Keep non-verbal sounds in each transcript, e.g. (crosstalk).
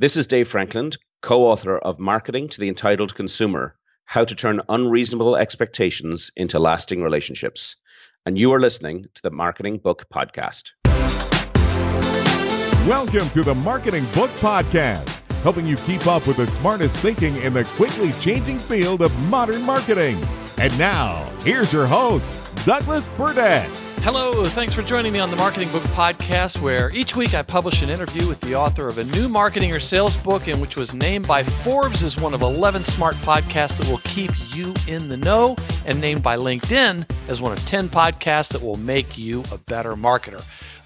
This is Dave Frankland, co author of Marketing to the Entitled Consumer How to Turn Unreasonable Expectations into Lasting Relationships. And you are listening to the Marketing Book Podcast. Welcome to the Marketing Book Podcast, helping you keep up with the smartest thinking in the quickly changing field of modern marketing. And now, here's your host, Douglas Burdett. Hello, thanks for joining me on the Marketing Book Podcast, where each week I publish an interview with the author of a new marketing or sales book, and which was named by Forbes as one of 11 smart podcasts that will keep you in the know, and named by LinkedIn as one of 10 podcasts that will make you a better marketer.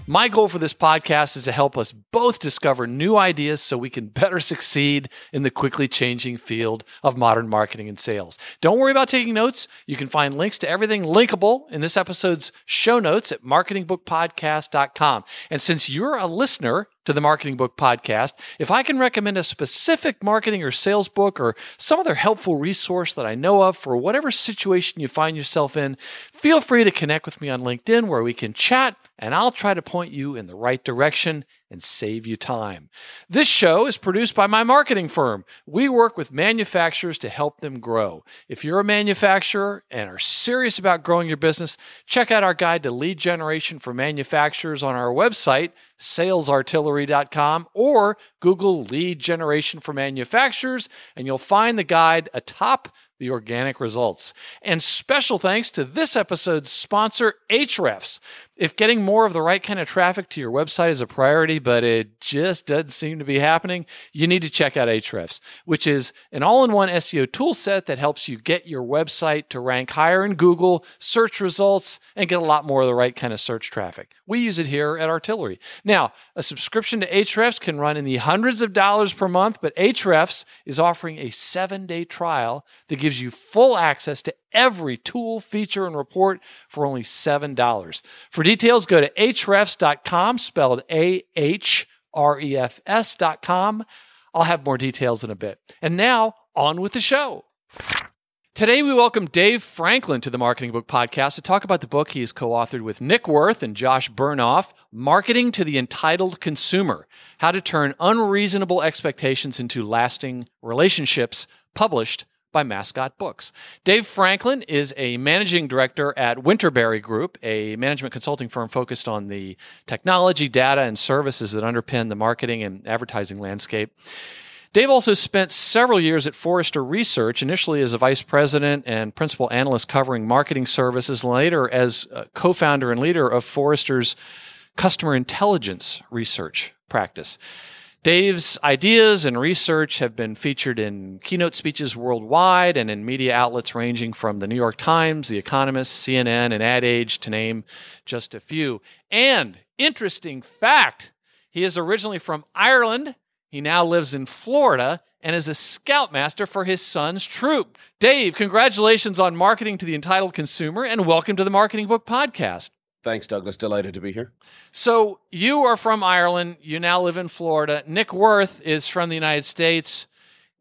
My goal for this podcast is to help us both discover new ideas so we can better (laughs) succeed in the quickly changing field of modern marketing and sales. Don't worry about taking notes. You can find links to everything linkable in this episode's show notes at marketingbookpodcast.com. And since you're a listener, to the Marketing Book Podcast. If I can recommend a specific marketing or sales book or some other helpful resource that I know of for whatever situation you find yourself in, feel free to connect with me on LinkedIn where we can chat and I'll try to point you in the right direction and save you time. This show is produced by my marketing firm. We work with manufacturers to help them grow. If you're a manufacturer and are serious about growing your business, check out our guide to lead generation for manufacturers on our website, salesartillery.com, or Google lead generation for manufacturers, and you'll find the guide atop the organic results. And special thanks to this episode's sponsor, Ahrefs. If getting more of the right kind of traffic to your website is a priority, but it just doesn't seem to be happening, you need to check out Ahrefs, which is an all in one SEO tool set that helps you get your website to rank higher in Google, search results, and get a lot more of the right kind of search traffic. We use it here at Artillery. Now, a subscription to Ahrefs can run in the hundreds of dollars per month, but Ahrefs is offering a seven day trial that gives you full access to every tool, feature, and report for only $7. For details, go to ahrefs.com, spelled A H R E F S.com. I'll have more details in a bit. And now, on with the show. Today, we welcome Dave Frankland to the Marketing Book Podcast to talk about the book he has co authored with Nick Worth and Josh Bernoff Marketing to the Entitled Consumer How to Turn Unreasonable Expectations into Lasting Relationships, published by Mascot Books. Dave Frankland is a managing director at Winterberry Group, a management consulting firm focused on the technology, data, and services that underpin the marketing and advertising landscape. Dave also spent several years at Forrester Research, initially as a vice president and principal analyst covering marketing services, later as co founder and leader of Forrester's customer intelligence research practice. Dave's ideas and research have been featured in keynote speeches worldwide and in media outlets ranging from the New York Times, The Economist, CNN, and Ad Age, to name just a few. And interesting fact he is originally from Ireland. He now lives in Florida and is a scoutmaster for his son's troop. Dave, congratulations on marketing to the entitled consumer and welcome to the Marketing Book Podcast. Thanks, Douglas. Delighted to be here. So, you are from Ireland. You now live in Florida. Nick Worth is from the United States.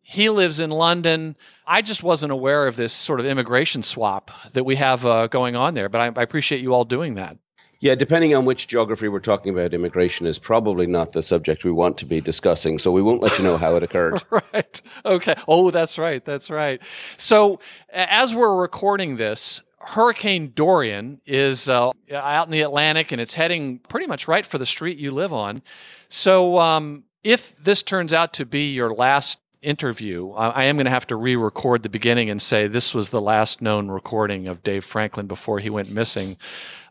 He lives in London. I just wasn't aware of this sort of immigration swap that we have uh, going on there, but I, I appreciate you all doing that. Yeah, depending on which geography we're talking about, immigration is probably not the subject we want to be discussing. So we won't let you know how it occurred. (laughs) right. Okay. Oh, that's right. That's right. So as we're recording this, Hurricane Dorian is uh, out in the Atlantic and it's heading pretty much right for the street you live on. So, um, if this turns out to be your last interview, I am going to have to re record the beginning and say this was the last known recording of Dave Frankland before he went missing.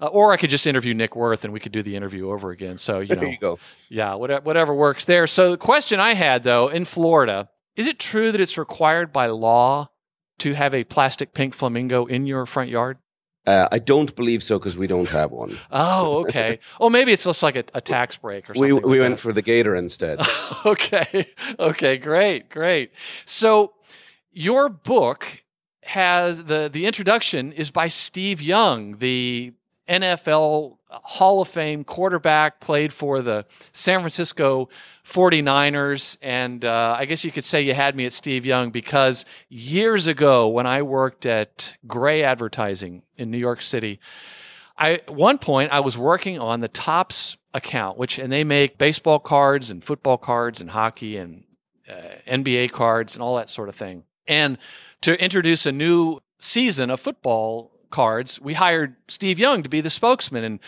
Uh, or I could just interview Nick Worth and we could do the interview over again. So, you there know, you go. yeah, whatever, whatever works there. So, the question I had though in Florida is it true that it's required by law to have a plastic pink flamingo in your front yard? Uh, I don't believe so because we don't have one. Oh, okay. (laughs) oh, maybe it's just like a, a tax break or something. We, like we that. went for the gator instead. (laughs) okay. Okay. Great. Great. So your book has the the introduction is by Steve Young, the NFL Hall of Fame quarterback, played for the San Francisco 49ers. And uh, I guess you could say you had me at Steve Young because years ago, when I worked at Grey Advertising in New York City, I, at one point I was working on the Topps account, which and they make baseball cards and football cards and hockey and uh, NBA cards and all that sort of thing. And to introduce a new season of football cards, we hired Steve Young to be the spokesman. And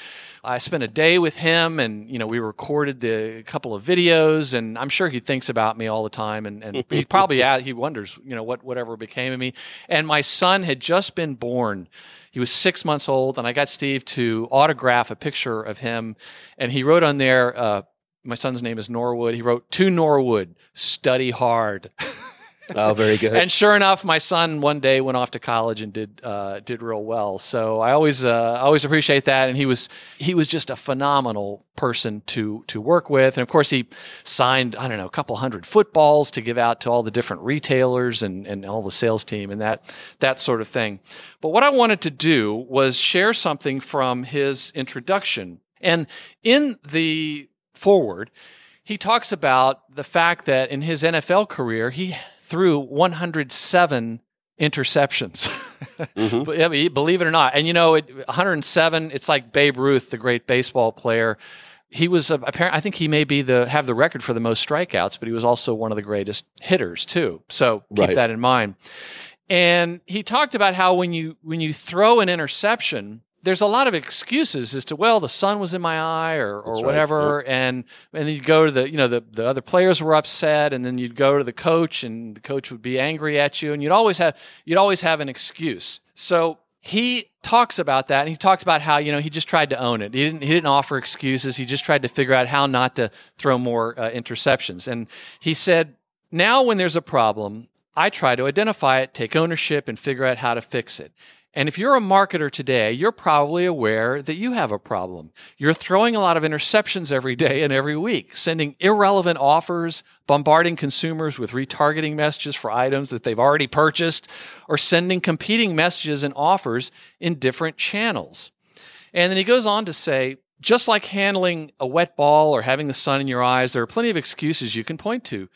I spent a day with him and, you know, we recorded the a couple of videos and I'm sure he thinks about me all the time. And, and he (laughs) probably, he wonders, you know, what, whatever became of me. And my son had just been born. He was six months old and I got Steve to autograph a picture of him. And he wrote on there, uh, my son's name is Norwood. He wrote to Norwood, study hard. (laughs) Oh, very good. and sure enough, my son one day went off to college and did uh, did real well. So I always uh, always appreciate that. And he was he was just a phenomenal person to to work with. And of course, he signed I don't know a couple hundred footballs to give out to all the different retailers and and all the sales team and that that sort of thing. But what I wanted to do was share something from his introduction. And in the forward, he talks about the fact that in his NFL career, he threw 107 interceptions. (laughs) mm-hmm. Believe it or not. And you know, it, 107, it's like Babe Ruth, the great baseball player. He was uh, apparent. I think he may be the have the record for the most strikeouts, but he was also one of the greatest hitters too. So keep right. that in mind. And he talked about how when you when you throw an interception, there's a lot of excuses as to well the sun was in my eye or, or whatever. right. and and then you go to the you know the, the other players were upset and then you'd go to the coach and the coach would be angry at you and you'd always have you'd always have an excuse. So he talks about that and he talked about how you know he just tried to own it. He didn't he didn't offer excuses. He just tried to figure out how not to throw more uh, interceptions. And he said now when there's a problem I try to identify it, take ownership, and figure out how to fix it. And if you're a marketer today, you're probably aware that you have a problem. You're throwing a lot of interceptions every day and every week, sending irrelevant offers, bombarding consumers with retargeting messages for items that they've already purchased, or sending competing messages and offers in different channels. And then he goes on to say, just like handling a wet ball or having the sun in your eyes, there are plenty of excuses you can point to.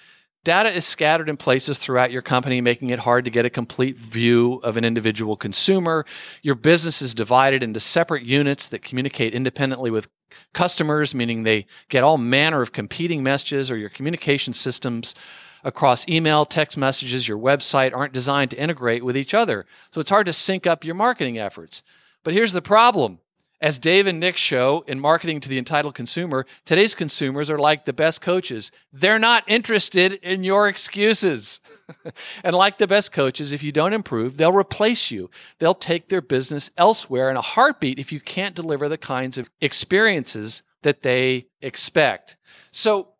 Data is scattered in places throughout your company, making it hard to get a complete view of an individual consumer. Your business is divided into separate units that communicate independently with customers, meaning they get all manner of competing messages, or your communication systems across email, text messages, your website aren't designed to integrate with each other. So it's hard to sync up your marketing efforts. But here's the problem as Dave and Nick show in marketing to the entitled consumer, today's consumers are like the best coaches. They're not interested in your excuses. (laughs) and like the best coaches, if you don't improve, they'll replace you. They'll take their business elsewhere in a heartbeat if you can't deliver the kinds of experiences that they expect. So,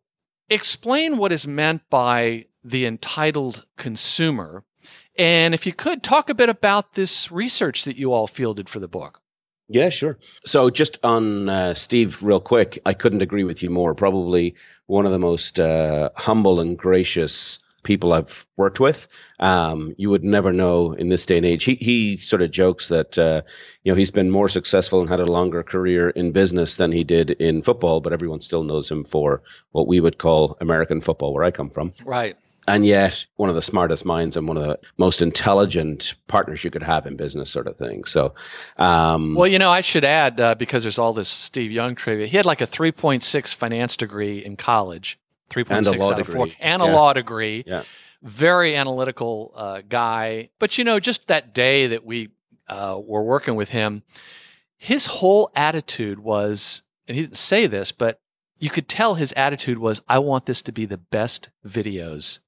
explain what is meant by the entitled consumer. And if you could, talk a bit about this research that you all fielded for the book. Yeah, sure. So just on uh, Steve, real quick, I couldn't agree with you more. Probably one of the most uh, humble and gracious people I've worked with. Um, you would never know in this day and age. He he sort of jokes that uh, you know he's been more successful and had a longer career in business than he did in football, but everyone still knows him for what we would call American football, where I come from. Right and yet one of the smartest minds and one of the most intelligent partners you could have in business sort of thing so um, well you know i should add uh, because there's all this steve young trivia he had like a 3.6 finance degree in college 3.6 and a law out degree. of 4 and yeah. a law degree yeah. very analytical uh, guy but you know just that day that we uh, were working with him his whole attitude was and he didn't say this but you could tell his attitude was i want this to be the best videos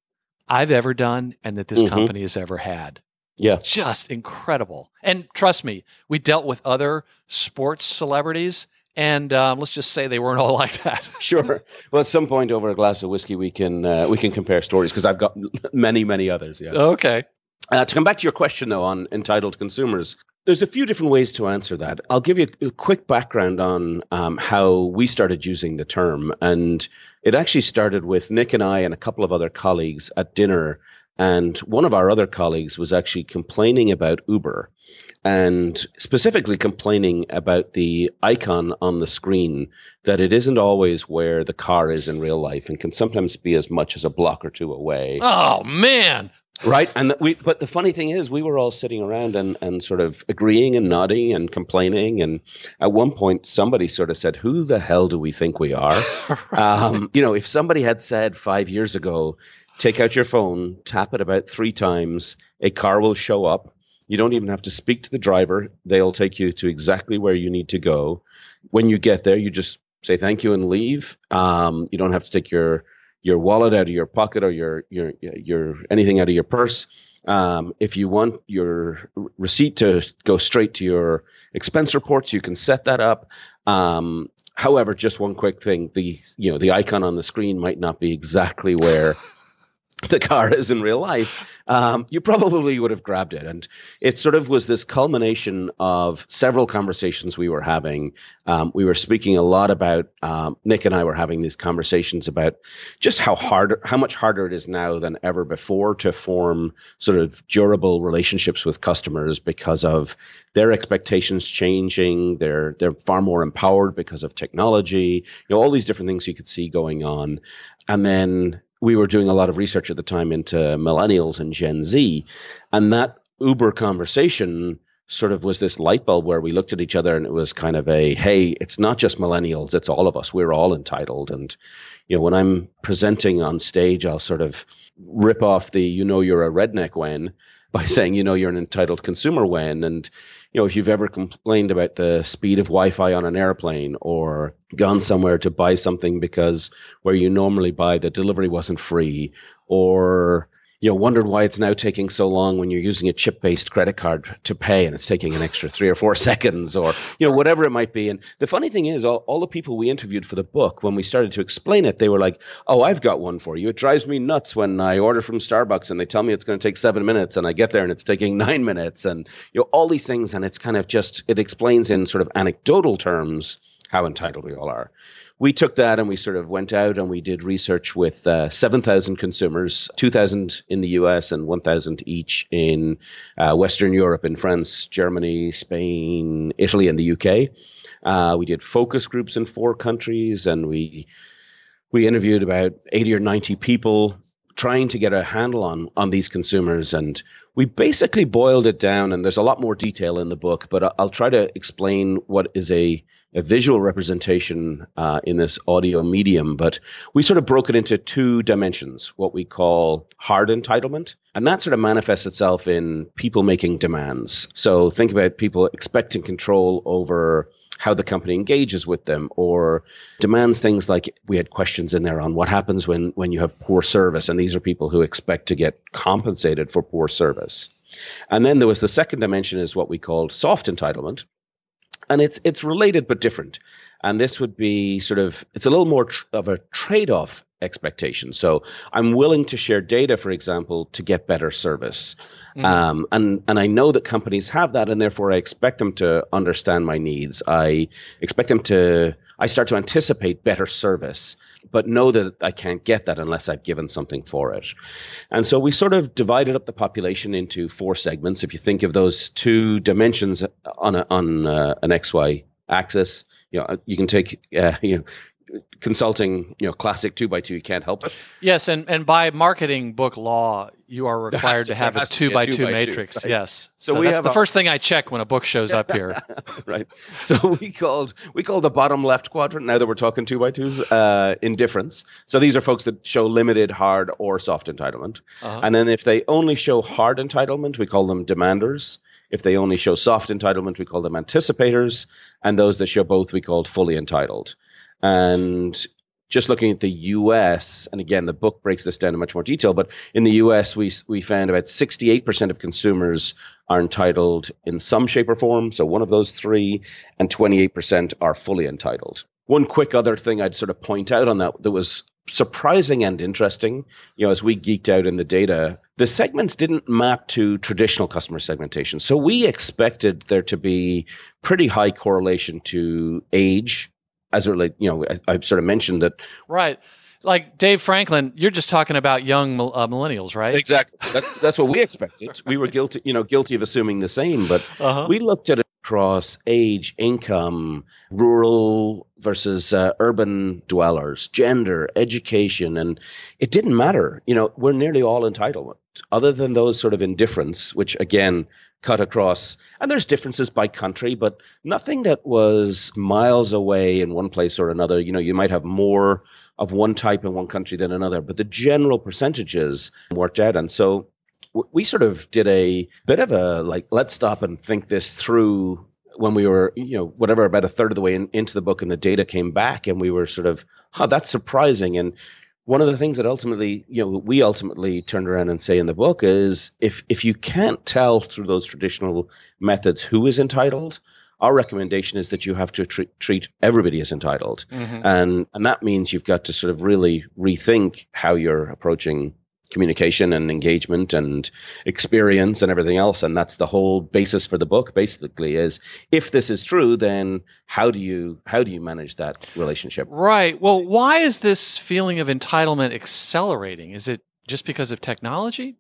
I've ever done and that this mm-hmm. company has ever had. Yeah. Just incredible. And trust me, we dealt with other sports celebrities, and um, let's just say they weren't all (laughs) like that. sure. Well, at some point over a glass of whiskey, we can uh, we can compare stories because I've got (laughs) many many others. Yeah. Okay. Uh, to come back to your question though on entitled consumers, there's a few different ways to answer that. I'll give you a quick background on um, how we started using the term. And it actually started with Nick and I and a couple of other colleagues at dinner. And one of our other colleagues was actually complaining about Uber and specifically complaining about the icon on the screen that it isn't always where the car is in real life and can sometimes be as much as a block or two away. Oh, man. Right and we but the funny thing is we were all sitting around and and sort of agreeing and nodding and complaining and at one point somebody sort of said who the hell do we think we are (laughs) right. um, you know if somebody had said five years ago take out your phone tap it about three times a car will show up you don't even have to speak to the driver they'll take you to exactly where you need to go when you get there you just say thank you and leave um, you don't have to take your your wallet out of your pocket or your your your anything out of your purse. Um, if you want your receipt to go straight to your expense reports, you can set that up. Um, however, just one quick thing: the you know the icon on the screen might not be exactly where the car is in real life, um, you probably would have grabbed it. And it sort of was this culmination of several conversations we were having. Um, we were speaking a lot about, um, Nick and I were having these conversations about just how hard, how much harder it is now than ever before to form sort of durable relationships with customers because of their expectations changing. They're, they're far more empowered because of technology, you know, all these different things you could see going on. And then we were doing a lot of research at the time into millennials and Gen Z, and that Uber conversation sort of was this light bulb where we looked at each other and it was kind of a hey it's not just millennials it's all of us. We're all entitled. And you know when i'm presenting on stage i'll sort of rip off the you know you're a redneck when (laughs) by saying you know you're an entitled consumer when and you know, if you've ever complained about the speed of Wi-Fi on an airplane or gone somewhere to buy something because where you normally buy the delivery wasn't free or you know wondered why it's now taking so long when you're using a chip-based credit card to pay and it's taking an extra three or four (laughs) seconds or you know whatever it might be. And the funny thing is all, all the people we interviewed for the book when we started to explain it they were like oh i've got one for you. It drives me nuts when i order from starbucks and they tell me it's going to take seven minutes and i get there and it's taking nine minutes. And you know all these things and it's kind of just it explains in sort of anecdotal terms how entitled we all are we took that and we sort of went out and we did research with uh, 7,000 consumers, 2,000 in the US and 1,000 each in uh, Western Europe, in France, Germany, Spain, Italy, and the UK. Uh, we did focus groups in four countries and we we interviewed about 80 or 90 people trying to get a handle on on these consumers and we basically boiled it down and there's a lot more detail in the book but i'll try to explain what is a a visual representation uh, in this audio medium, but we sort of broke it into two dimensions what we call hard entitlement. And that sort of manifests itself in people making demands. So think about people expecting control over how the company engages with them or demands things like we had questions in there on what happens when when you have poor service and these are people who expect to get compensated for poor service and then there was the second dimension is what we called soft entitlement and it's it's related but different. And this would be sort of it's a little more tr- of a trade-off expectation. So I'm willing to share data, for example, to get better service. Mm-hmm. Um, and and I know that companies have that, and therefore I expect them to understand my needs. I expect them to. I start to anticipate better service, but know that I can't get that unless I've given something for it. And so we sort of divided up the population into four segments. If you think of those two dimensions on a, on uh, an XY axis, you know you can take uh, (laughs) you know consulting, you know, classic two by two. You can't help it. Yes, and and by marketing book law, you are (laughs) required to have a two by two, matrix. Two, right? Yes. So, so that's the a, first thing I check when a book shows up here. (laughs) right. So we called we called the bottom left quadrant. Now that we're talking two by twos, uh, indifference. So these are folks that show limited, hard, or soft entitlement. Uh-huh. And then if they only show hard entitlement, we call them demanders. If they only show soft entitlement, we call them anticipators. And those that show both, we called fully entitled. And just looking at the US, and again, the book breaks this down in much more detail, but in the US, we, we found about 68% of consumers are entitled in some shape or form, so one of those three, and 28% are fully entitled. One quick other thing I'd sort of point out on that that was surprising and interesting, you know, as we geeked out in the data, the segments didn't map to traditional customer segmentation. So we expected there to be pretty high correlation to age, as it relate, you know, I, I, sort of mentioned that. Right. Like Dave Frankland, you're just talking about young uh, millennials, right? Exactly. That's that's what we expected. We were guilty, you know, guilty of assuming the same. But uh-huh. we looked at a across age, income, rural versus uh, urban dwellers, gender, education, and it didn't matter. You know, we're nearly all entitled, other than those sort of indifference, which again cut across. And there's differences by country, but nothing that was miles away in one place or another. You know, you might have more of one type in one country than another, but the general percentages worked out. And so we sort of did a bit of a like, let's stop and think this through when we were, you know, whatever, about a third of the way in, into the book and the data came back and we were sort of, huh, that's surprising. And one of the things that ultimately, you know, we ultimately turned around and say in the book is if if you can't tell through those traditional methods who is entitled, our recommendation is that you have to treat, treat everybody as entitled, mm-hmm. and and that means you've got to sort of really rethink how you're approaching communication and engagement and experience and everything else. And that's the whole basis for the book basically is if this is true then how do you how do you manage that relationship? Right. Well why is this feeling of entitlement accelerating? Is it just because of technology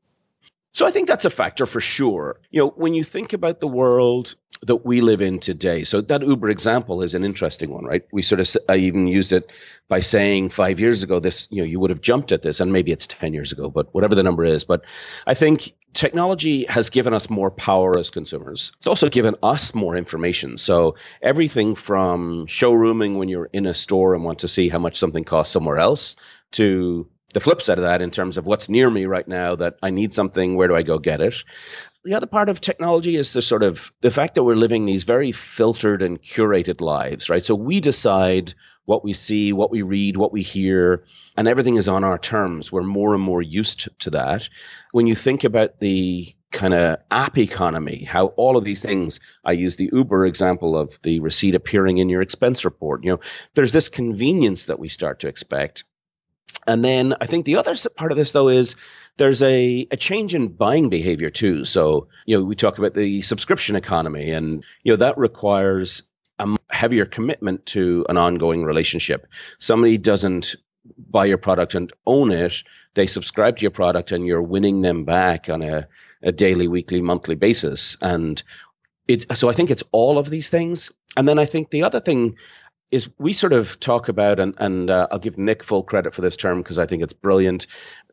so I think that's a factor for sure. You know, when you think about the world that we live in today, so that Uber example is an interesting one, right? We sort of, I even used it by saying five years ago, this, you know, you would have jumped at this, and maybe it's 10 years ago, but whatever the number is. But I think technology has given us more power as consumers. It's also given us more information. So everything from showrooming when you're in a store and want to see how much something costs somewhere else to the flip side of that in terms of what's near me right now that I need something, where do I go get it? The other part of technology is the sort of the fact that we're living these very filtered and curated lives, right? So we decide what we see, what we read, what we hear, and everything is on our terms. We're more and more used to that. When you think about the kind of app economy, how all of these things, I use the Uber example of the receipt appearing in your expense report. You know, there's this convenience that we start to expect. And then I think the other part of this, though, is there's a, a change in buying behavior too. So, you know, we talk about the subscription economy, and, you know, that requires a heavier commitment to an ongoing relationship. Somebody doesn't buy your product and own it, they subscribe to your product and you're winning them back on a, a daily, weekly, monthly basis. And it, so I think it's all of these things. And then I think the other thing is we sort of talk about, and, and uh, I'll give Nick full credit for this term because I think it's brilliant,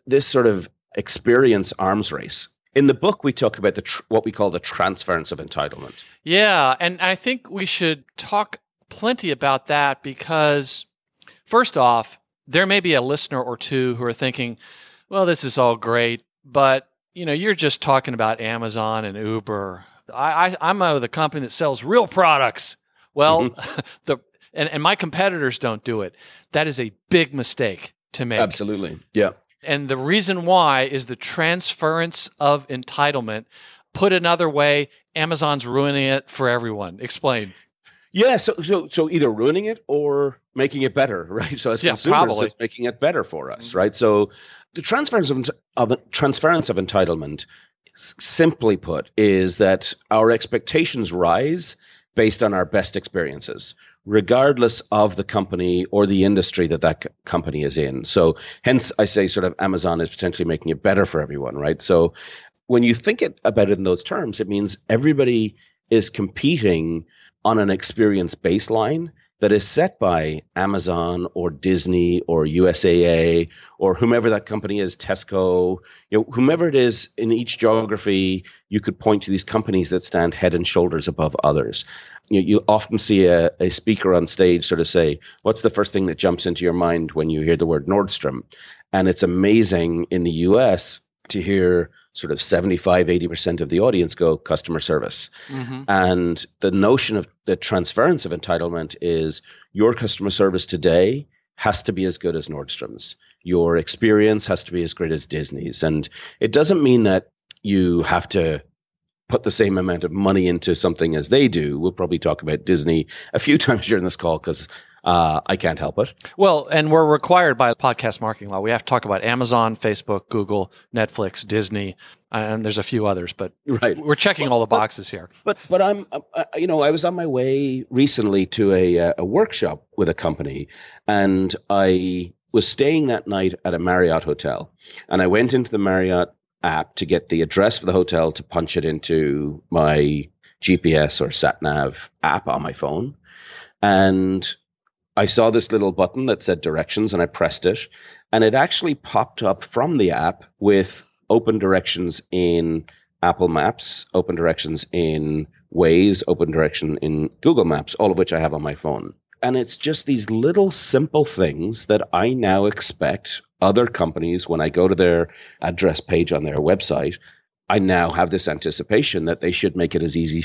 this sort of experience arms race. In the book, we talk about the tr- what we call the transference of entitlement. Yeah, and I think we should talk plenty about that because, first off, there may be a listener or two who are thinking, "Well, this is all great, but you know, you're just talking about Amazon and Uber. I, I I'm a, the company that sells real products." Well, mm-hmm. (laughs) the and, and my competitors don't do it. That is a big mistake to make. Absolutely. Yeah. And the reason why is the transference of entitlement. Put another way, Amazon's ruining it for everyone. Explain. Yeah, so so so either ruining it or making it better, (laughs) right? So as yeah, consumers, probably. it's making it better for us, mm-hmm. right? So the transference of, of transference of entitlement, simply put, is that our expectations rise based on our best experiences, regardless of the company or the industry that that company is in. So, hence, I say sort of Amazon is potentially making it better for everyone, right? So, when you think it, about it in those terms, it means everybody is competing on an experience baseline that is set by Amazon or Disney or USAA or whomever that company is, Tesco, you know, whomever it is in each geography, you could point to these companies that stand head and shoulders above others. You, you often see a, a speaker on stage sort of say, What's the first thing that jumps into your mind when you hear the word Nordstrom? And it's amazing in the US to hear sort of 75 80% of the audience go customer service. Mm-hmm. and the notion of the transference of entitlement is your customer service today has to be as good as nordstrom's. Your experience has to be as great as disney's. And it doesn't mean that you have to put the same amount of money into something as they do. We'll probably talk about disney a few (laughs) times during this call because uh, I can't help it. Well, and we're required by podcast marketing law. We have to talk about Amazon, Facebook, Google, Netflix, Disney, and there's a few others, but right. we're checking all the boxes here. But but I'm uh, you know I was on my way recently to a uh, a workshop with a company, and I was staying that night at a Marriott hotel, and I went into the Marriott app to get the address for the hotel to punch it into my GPS or sat nav app on my phone. And I saw this little button that said directions and I pressed it. And it actually popped up from the app with open directions in Apple Maps, open directions in Waze, open direction in Google Maps, all of which I have on my phone. And it's just these little simple things that I now expect other companies, when I go to their address page on their website, I now have this anticipation that they should make it as easy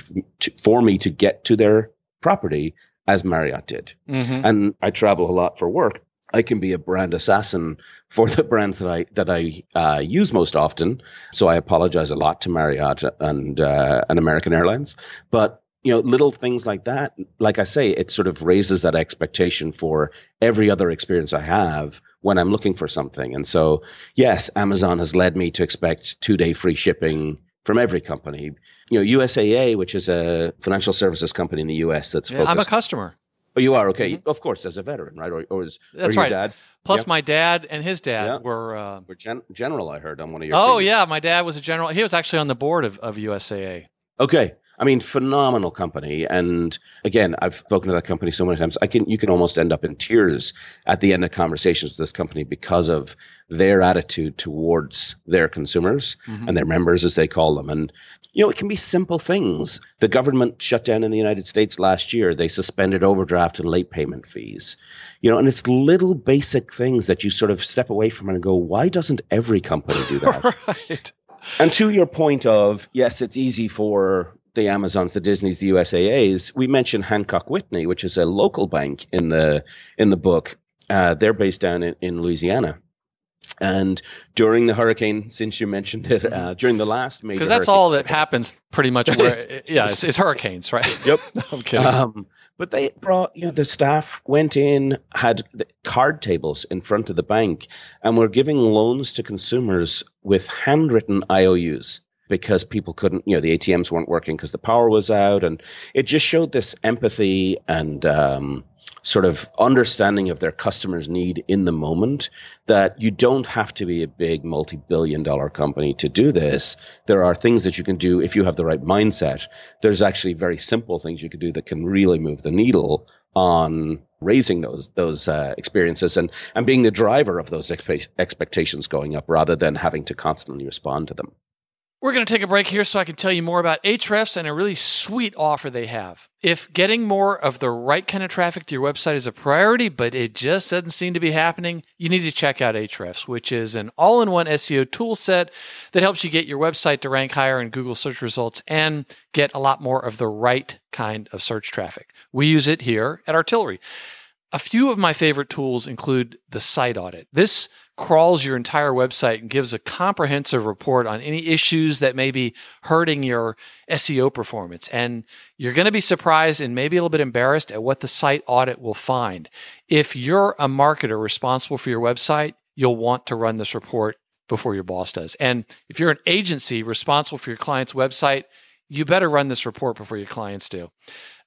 for me to get to their property as Marriott did. Mm-hmm. And I travel a lot for work. I can be a brand assassin for the (laughs) brands that I that I uh, use most often. So I apologize a lot to Marriott and uh, and American Airlines, but you know little things like that. Like I say, it sort of raises that expectation for every other experience I have when I'm looking for something. And so yes, Amazon has led me to expect two day free shipping from every company. You know, USAA, which is a financial services company in the US that's yeah, focused. I'm a customer. Oh, you are okay. Mm-hmm. Of course, as a veteran, right? Or, or is that's or right. Dad? Plus, my dad and his dad yeah. were uh, were gen- general. I heard on one of your. Oh yeah, my dad was a general. He was actually on the board of, of USAA. Okay, I mean, phenomenal company. And again, I've spoken to that company so many times. I can you can almost end up in tears at the end of conversations with this company because of their attitude towards their consumers mm-hmm. and their members, as they call them. And you know, it can be simple things. The government shut down in the United States last year. They suspended overdraft and late payment fees. You know, and it's little basic things that you sort of step away from and go, why doesn't every company do that? (laughs) right. And to your point of, yes, it's easy for the Amazons, the Disneys, the USAAs. We mentioned Hancock Whitney, which is a local bank in the in the book. Uh, they're based down in, in Louisiana. And during the hurricane, since you mentioned it, uh, during the last major, because that's hurricane, all that happens pretty much. Where, (laughs) yeah, it's, it's, hurricanes, right? (laughs) Yep. (laughs) I'm kidding. Um, but they brought, you know, the staff went in, had card tables in front of the bank, and were giving loans to consumers with handwritten IOUs because people couldn't, you know, the ATMs weren't working because the power was out, and it just showed this empathy and um, sort of understanding of their customers' need in the moment. That you don't have to be a big multi-billion-dollar company to do this. There are things that you can do if you have the right mindset. There's actually very simple things you can do that can really move the needle on raising those those uh, experiences and and being the driver of those expe- expectations going up rather than having to constantly respond to them. We're going to take a break here so I can tell you more about Ahrefs and a really sweet offer they have. If getting more of the right kind of traffic to your website is a priority, but it just doesn't seem to be happening, you need to check out Ahrefs, which is an all in one SEO tool set that helps you get your website to rank higher in Google search results and get a lot more of the right kind of search traffic. We use it here at Artillery. A few of my favorite tools include the site audit. This crawls your entire website and gives a comprehensive report on any issues that may be hurting your SEO performance. And you're going to be surprised and maybe a little bit embarrassed at what the site audit will find. If you're a marketer responsible for your website, you'll want to run this report before your boss does. And if you're an agency responsible for your client's website, you better run this report before your clients do.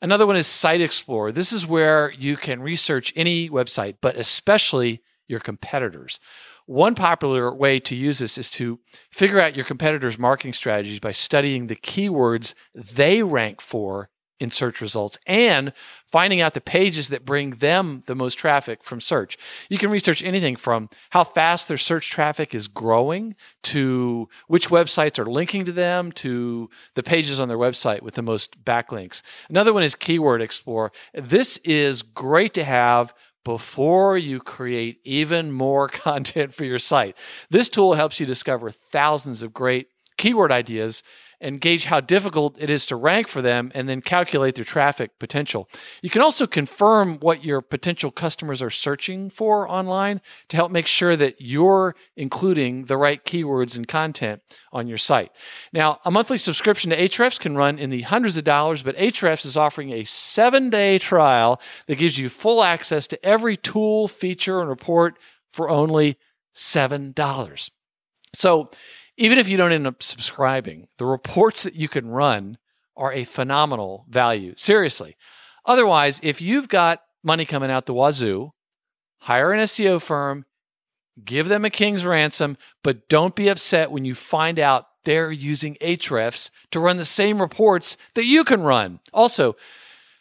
Another one is Site Explorer. This is where you can research any website, but especially your competitors. One popular way to use this is to figure out your competitors' marketing strategies by studying the keywords they rank for in search results and finding out the pages that bring them the most traffic from search. You can research anything from how fast their search traffic is growing to which websites are linking to them to the pages on their website with the most backlinks. Another one is Keyword Explorer. This is great to have before you create even more (laughs) content for your site. This tool helps you discover thousands of great keyword ideas and gauge how difficult it is to rank for them and then calculate their traffic potential. You can also confirm what your potential customers are searching for online to help make sure that you're including the right keywords and content on your site. Now, a monthly subscription to Ahrefs can run in the hundreds of dollars, but Ahrefs is offering a seven day trial that gives you full access to every tool, feature, and report for only $7. So, even if you don't end up subscribing, the reports that you can run are a phenomenal value. Seriously. Otherwise, if you've got money coming out the wazoo, hire an SEO firm, give them a king's ransom, but don't be upset when you find out they're using Ahrefs to run the same reports that you can run. Also,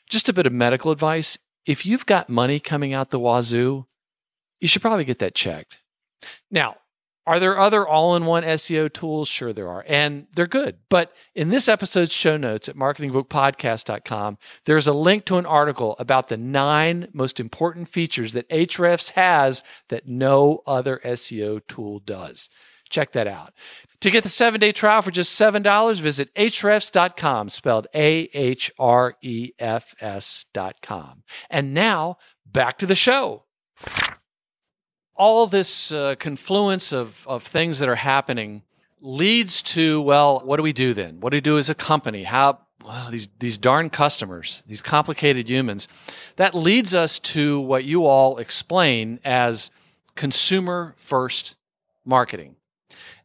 just a bit of medical advice. If you've got money coming out the wazoo, you should probably get that checked. Now, are there other all in one SEO tools? Sure, there are, and they're good. But in this episode's show notes at marketingbookpodcast.com, there's a link to an article about the nine most important features that Ahrefs has that no other SEO tool does. Check that out. To get the seven day trial for just $7, visit ahrefs.com, spelled A H R E F S.com. And now back to the show all this uh, confluence of, of things that are happening leads to well what do we do then? What do we do as a company? How well, these these darn customers these complicated humans. That leads us to what you all explain as consumer first marketing.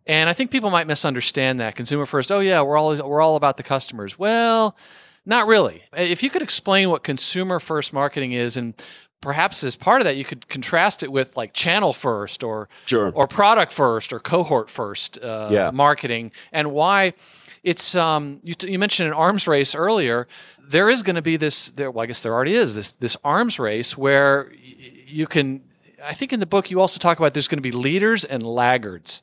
And i think people might misunderstand that. Consumer first oh yeah we're all we're all about the customers. Well not really. If you could explain what consumer first marketing is and perhaps as part of that, you could contrast it with like channel first or sure. or product first or cohort first uh, yeah. marketing, and why it's. Um, you, you mentioned an arms race earlier. There is going to be this. There, well, I guess there already is this this arms race where you can. I think in the book you also talk about there's going to be leaders and laggards.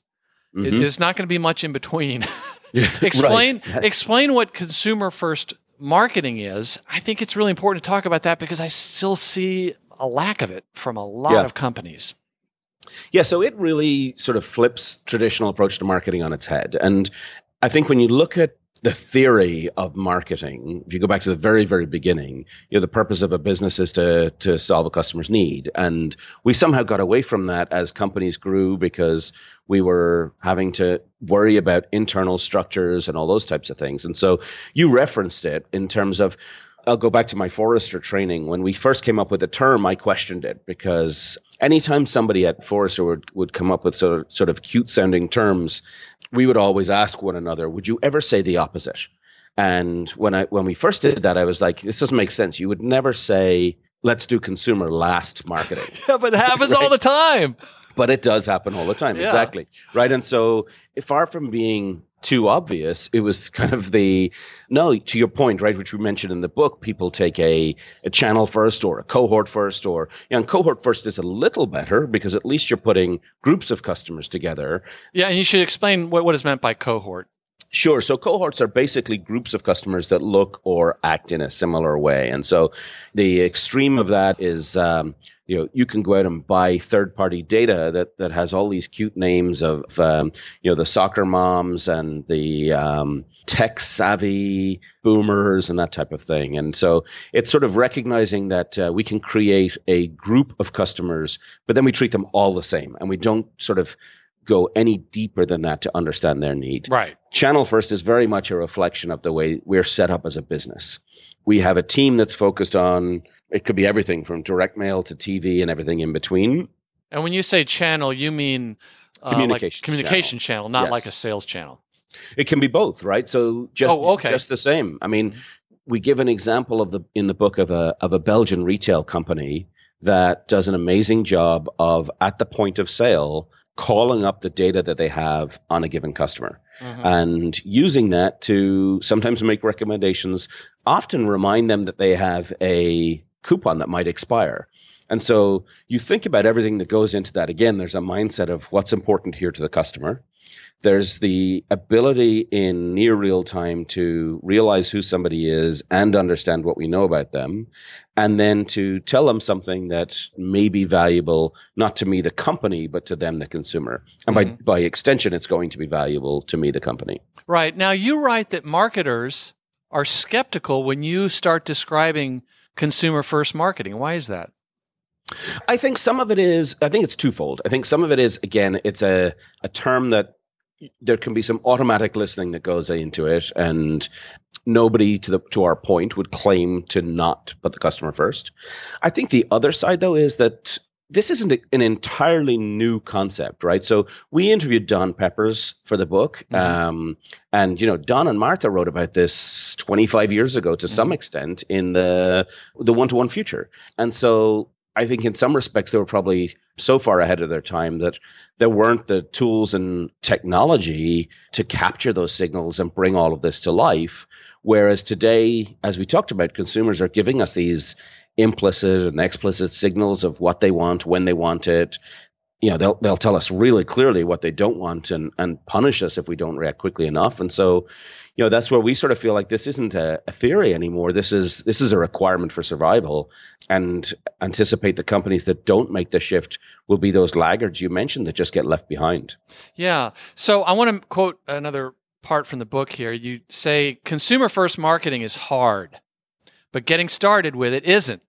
Mm-hmm. It's not going to be much in between. (laughs) (laughs) explain right. explain what consumer first marketing is. I think it's really important to talk about that because I still see a lack of it from a lot yeah. of companies. Yeah, so it really sort of flips traditional approach to marketing on its head. And I think when you look at the theory of marketing, if you go back to the very, very beginning, you know, the purpose of a business is to to solve a customer's need. And we somehow got away from that as companies grew because we were having to worry about internal structures and all those types of things. And so you referenced it in terms of I'll go back to my Forrester training. When we first came up with the term, I questioned it because anytime somebody at Forrester would, would come up with sort of, sort of cute sounding terms, we would always ask one another, would you ever say the opposite? And when I when we first did that, I was like, this doesn't make sense. You would never say, let's do consumer last marketing. (laughs) yeah, but it happens right? all the (laughs) time. But it does happen all the time. Yeah. Exactly. Right. And so far from being too obvious. It was kind of the no, to your point, right, which we mentioned in the book, people take a, a channel first or a cohort first, or you know, cohort first is a little better because at least you're putting groups of customers together. Yeah, and you should explain what, what is meant by cohort. Sure. So cohorts are basically groups of customers that look or act in a similar way. And so the extreme of that is um, you know you can go out and buy third party data that that has all these cute names of um, you know the soccer moms and the um, tech savvy boomers and that type of thing. And so it's sort of recognizing that uh, we can create a group of customers but then we treat them all the same. And we don't sort of go any deeper than that to understand their need. Right. Channel first is very much a reflection of the way we're set up as a business. We have a team that's focused on it could be everything from direct mail to TV and everything in between. And when you say channel, you mean uh, communication, like communication channel, channel not yes. like a sales channel. It can be both, right? So just oh, okay. just the same. I mean, we give an example of the in the book of a of a Belgian retail company that does an amazing job of at the point of sale calling up the data that they have on a given customer mm-hmm. and using that to sometimes make recommendations, often remind them that they have a coupon that might expire. And so you think about everything that goes into that. Again, there's a mindset of what's important here to the customer. There's the ability in near real time to realize who somebody is and understand what we know about them, and then to tell them something that may be valuable, not to me, the company, but to them, the consumer. And mm-hmm. by, by extension, it's going to be valuable to me, the company. Right. Now, you write that marketers are skeptical when you start describing consumer first marketing. Why is that? I think some of it is, I think it's twofold. I think some of it is, again, it's a, a term that there can be some automatic listening that goes into it and nobody to the to our point would claim to not put the customer first i think the other side though is that this isn't an entirely new concept, right? So we interviewed Don Peppers for the book, mm-hmm. um, and you know Don and Martha wrote about this 25 years ago to mm-hmm. some extent in the the one to one future, and so I think in some respects they were probably so far ahead of their time that there weren't the tools and technology to capture those signals and bring all of this to life. Whereas today, as we talked about, consumers are giving us these implicit and explicit signals of what they want, when they want it. You know, they'll they'll tell us really clearly what they don't want and and punish us if we don't react quickly enough. And so, you know that's where we sort of feel like this isn't a, a, theory anymore. This is this is a requirement for survival. And anticipate the companies that don't make the shift will be those laggards you mentioned that just get left behind. Yeah. So i want to quote another part from the book here. You say consumer first marketing is hard but getting started with it isn't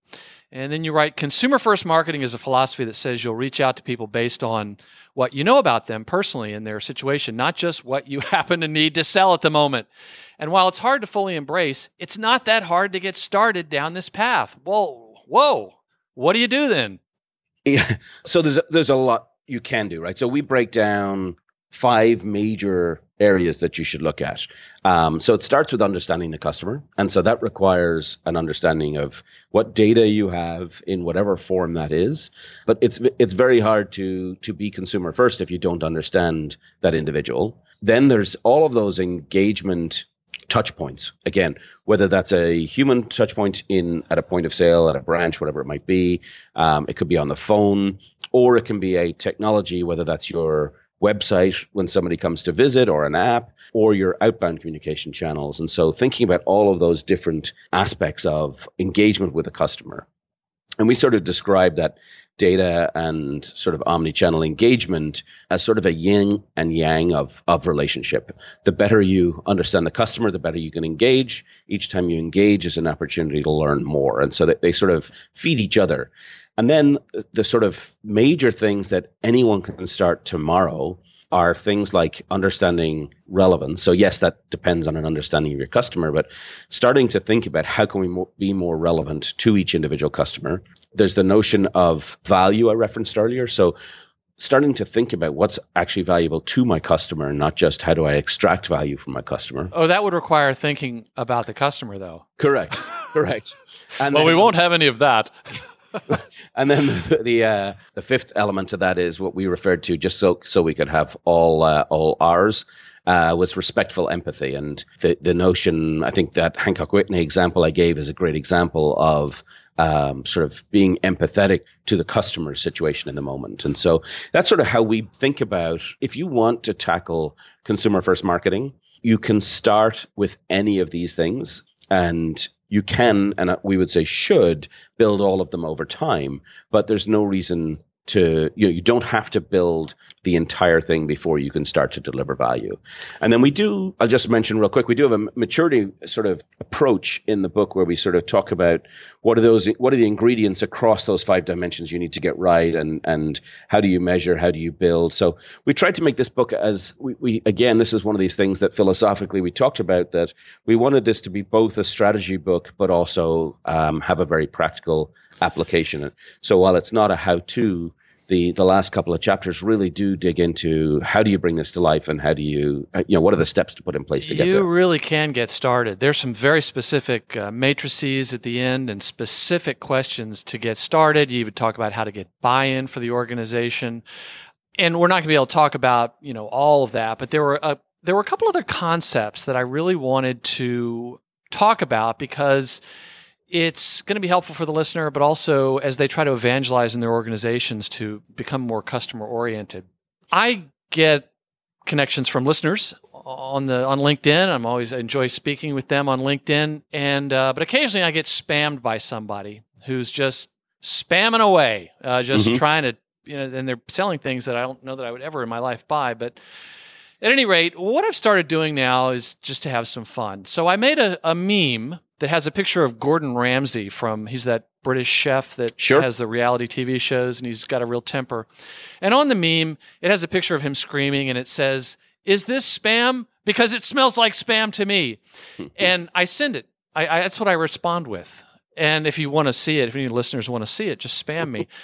and then you write consumer first marketing is a philosophy that says you'll reach out to people based on what you know about them personally in their situation, not just what you (laughs) happen to need to sell at the moment. And while it's hard to fully embrace, it's not that hard to get started down this path. Well, whoa, what do you do then? Yeah. So there's a, there's a lot you can do, right? So we break down five major areas that you should look at. Um, so it starts with understanding the customer, and so that requires an understanding of what data you have in whatever form that is. But it's it's very hard to to be consumer first if you don't understand that individual. Then there's all of those engagement touch points again whether that's a human touch point in at a point of sale at a branch whatever it might be um, it could be on the phone or it can be a technology whether that's your website when somebody comes to visit or an app or your outbound communication channels. And so thinking about all of those different aspects of engagement with a customer. And we sort of describe that data and sort of omni-channel engagement as sort of a yin and yang of, of relationship. The better you understand the customer, the better you can engage. Each time you engage is an opportunity to learn more. And so that they sort of feed each other. And then the sort of major things that anyone can start tomorrow are things like understanding relevance. So yes, that depends on an understanding of your customer, but starting to think about how can we mo- be more relevant to each individual customer. There's the notion of value I referenced earlier. So starting to think about what's actually valuable to my customer, and not just how do I extract value from my customer. Oh, that would require thinking about the customer, though. Correct. (laughs) Correct. And well, then, we won't have any of that. (laughs) and then the the, uh, the, fifth element to that is what we referred to just so so we could have all uh, all ours uh, was respectful empathy and the the notion I think that Hancock Whitney example I gave is a great example of um, sort of being empathetic to the customer's situation in the moment. And so that's sort of how we think about if you want to tackle consumer first marketing, you can start with any of these things and you can and we would say should build all of them over time but there's no reason to you know you don't have to build the entire thing before you can start to deliver value. And then we do i'll just mention real quick we do have a maturity sort of approach in the book where we sort of talk about what are those what are the ingredients across those five dimensions you need to get right and and how do you measure how do you build. So we tried to make this book as we, we again this is one of these things that philosophically we talked about that we wanted this to be both a strategy book but also um, have a very practical application. So while it's not a how to the the last couple of chapters really do dig into how do you bring this to life and how do you uh, you know what are the steps to put in place to you get there. You really can get started. There's some very specific uh, matrices at the end and specific questions to get started. You even talk about how to get buy-in for the organization, and we're not going to be able to talk about you know all of that, but there were a there were a couple other concepts that I really wanted to talk about because it's going to be helpful for the listener, but also as they try to evangelize in their organizations to become more customer oriented. I get connections from listeners on the on LinkedIn. I'm always I enjoy speaking with them on LinkedIn, and uh, but occasionally I get spammed by somebody who's just spamming away, uh, just mm-hmm. trying to you know, and they're selling things that I don't know that I would ever in my life buy, but. At any rate, what I've started doing now is just to have some fun. So I made a, a meme that has a picture of Gordon Ramsay from he's that British chef that sure. has the reality TV shows and he's got a real temper. And on the meme, it has a picture of him screaming and it says, "Is this spam? Because it smells like spam to me." (laughs) and I send it. I, I, that's what I respond with. And if you want to see it, if any listeners want to see it, just spam me. (laughs)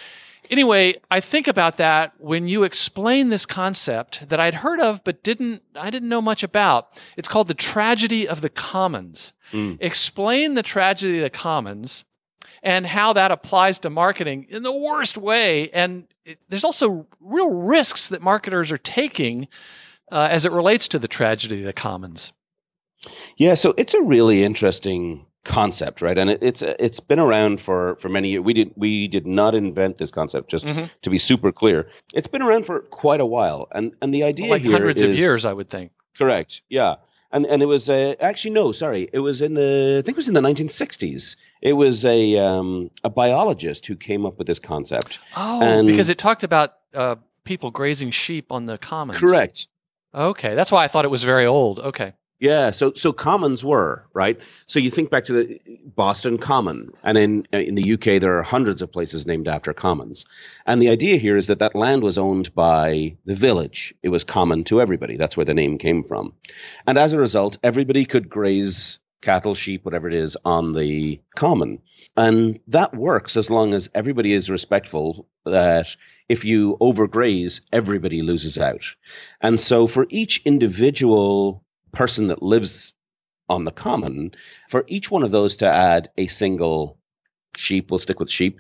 anyway, I think about that when you explain this concept that I'd heard of but didn't I didn't know much about. It's called the tragedy of the commons. Mm. Explain the tragedy of the commons and how that applies to marketing in the worst way. And it, there's also real risks that marketers are taking uh, as it relates to the tragedy of the commons. Yeah, so it's a really interesting concept, right? And it, it's it's been around for for many years. We did we did not invent this concept. Just mm-hmm. to be super clear, it's been around for quite a while. And and the idea well, like hundreds is, of years, I would think. Correct. Yeah. And and it was uh, actually no, sorry, it was in the I think it was in the 1960s. It was a um, a biologist who came up with this concept. Oh, and because it talked about uh, people grazing sheep on the commons. Correct. Okay, that's why I thought it was very old. Okay. Yeah, so so commons were right. So you think back to the Boston Common, and in in the UK there are hundreds of places named after commons. And the idea here is that that land was owned by the village. It was common to everybody. That's where the name came from. And as a result, everybody could graze cattle, sheep, whatever it is, on the common. And that works as long as everybody is respectful that if you overgraze, everybody loses out. And so for each individual person that lives on the common, for each one of those to add a single sheep, we'll stick with sheep,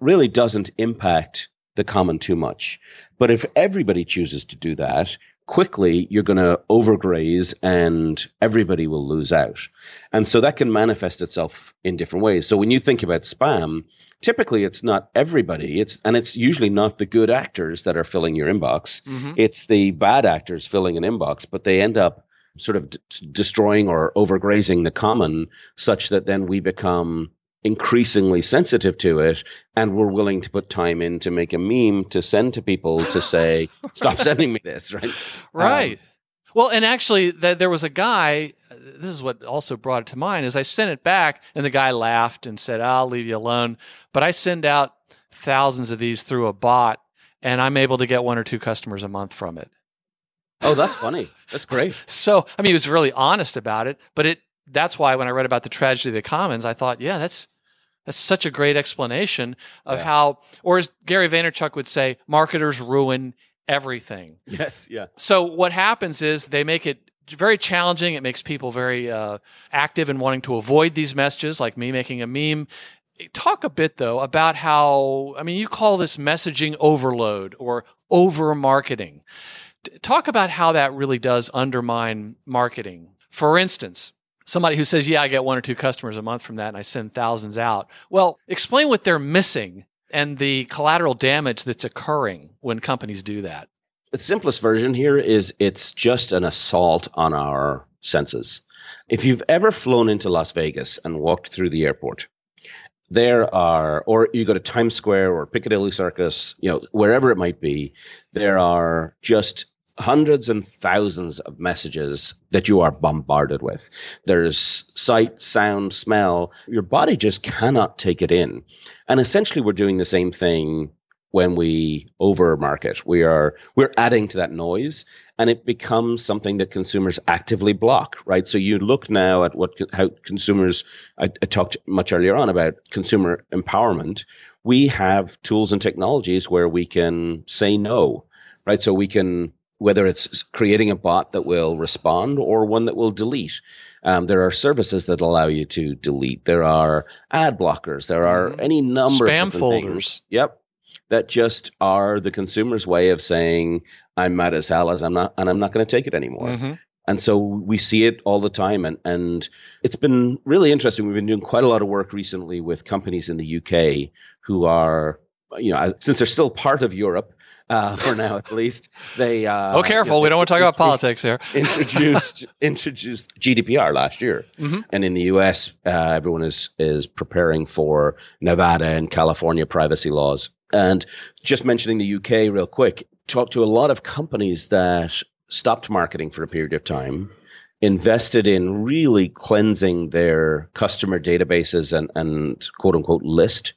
really doesn't impact the common too much. But if everybody chooses to do that, quickly you're going to overgraze and everybody will lose out. And so that can manifest itself in different ways. So when you think about spam, typically it's not everybody it's and it's usually not the good actors that are filling your inbox mm-hmm. it's the bad actors filling an inbox but they end up sort of d- destroying or overgrazing the common such that then we become increasingly sensitive to it and we're willing to put time in to make a meme to send to people to (laughs) say stop sending me this right? Right. Um, well and actually th- there was a guy this is what also brought it to mind is i sent it back and the guy laughed and said i'll leave you alone. But i send out thousands of these through a bot and i'm able to get one or two customers a month from it Oh, that's funny. That's great. so, I mean, he was really honest about it, but it that's why when I read about the tragedy of the commons, I thought, yeah, that's that's such a great explanation of yeah. how or as Gary Vaynerchuk would say, marketers ruin everything. Yes, yeah. So what happens is they make it very challenging. It makes people very uh, active in wanting to avoid these messages, like me making a meme. Talk a bit though about how I mean you call this messaging overload or over marketing. Talk about how that really does undermine marketing. For instance, somebody who says, Yeah, I get one or two customers a month from that and I send thousands out. Well, explain what they're missing and the collateral damage that's occurring when companies do that. The simplest version here is it's just an assault on our senses. If you've ever flown into Las Vegas and walked through the airport, there are, or you go to Times Square or Piccadilly Circus, you know, wherever it might be, there are just hundreds and thousands of messages that you are bombarded with. There's sight, sound, smell. Your body just cannot take it in. And essentially, we're doing the same thing when we overmarket. We are we're adding to that noise, and it becomes something that consumers actively block. Right. So you look now at what how consumers. I, I talked much earlier on about consumer empowerment. We have tools and technologies where we can say no right? So we can whether it's creating a bot that will respond or one that will delete. Um, there are services that allow you to delete. There are ad blockers. There are mm-hmm. any number of spam of folders. Things, yep, that just are the consumer's way of saying I'm mad as hell as I'm not, and I'm not going to take it anymore. Mm-hmm. And so we see it all the time, and and it's been really interesting. We've been doing quite a lot of work recently with companies in the UK who are you know, since they're still part of Europe, uh, for now at least. They uh, oh, careful! You know, we don't want to talk about politics here. (laughs) introduced introduced GDPR last year, mm-hmm. and in the U.S., uh, everyone is is preparing for Nevada and California privacy laws. And just mentioning the UK real quick, talked to a lot of companies that stopped marketing for a period of time invested in really cleansing their customer databases and, and quote unquote list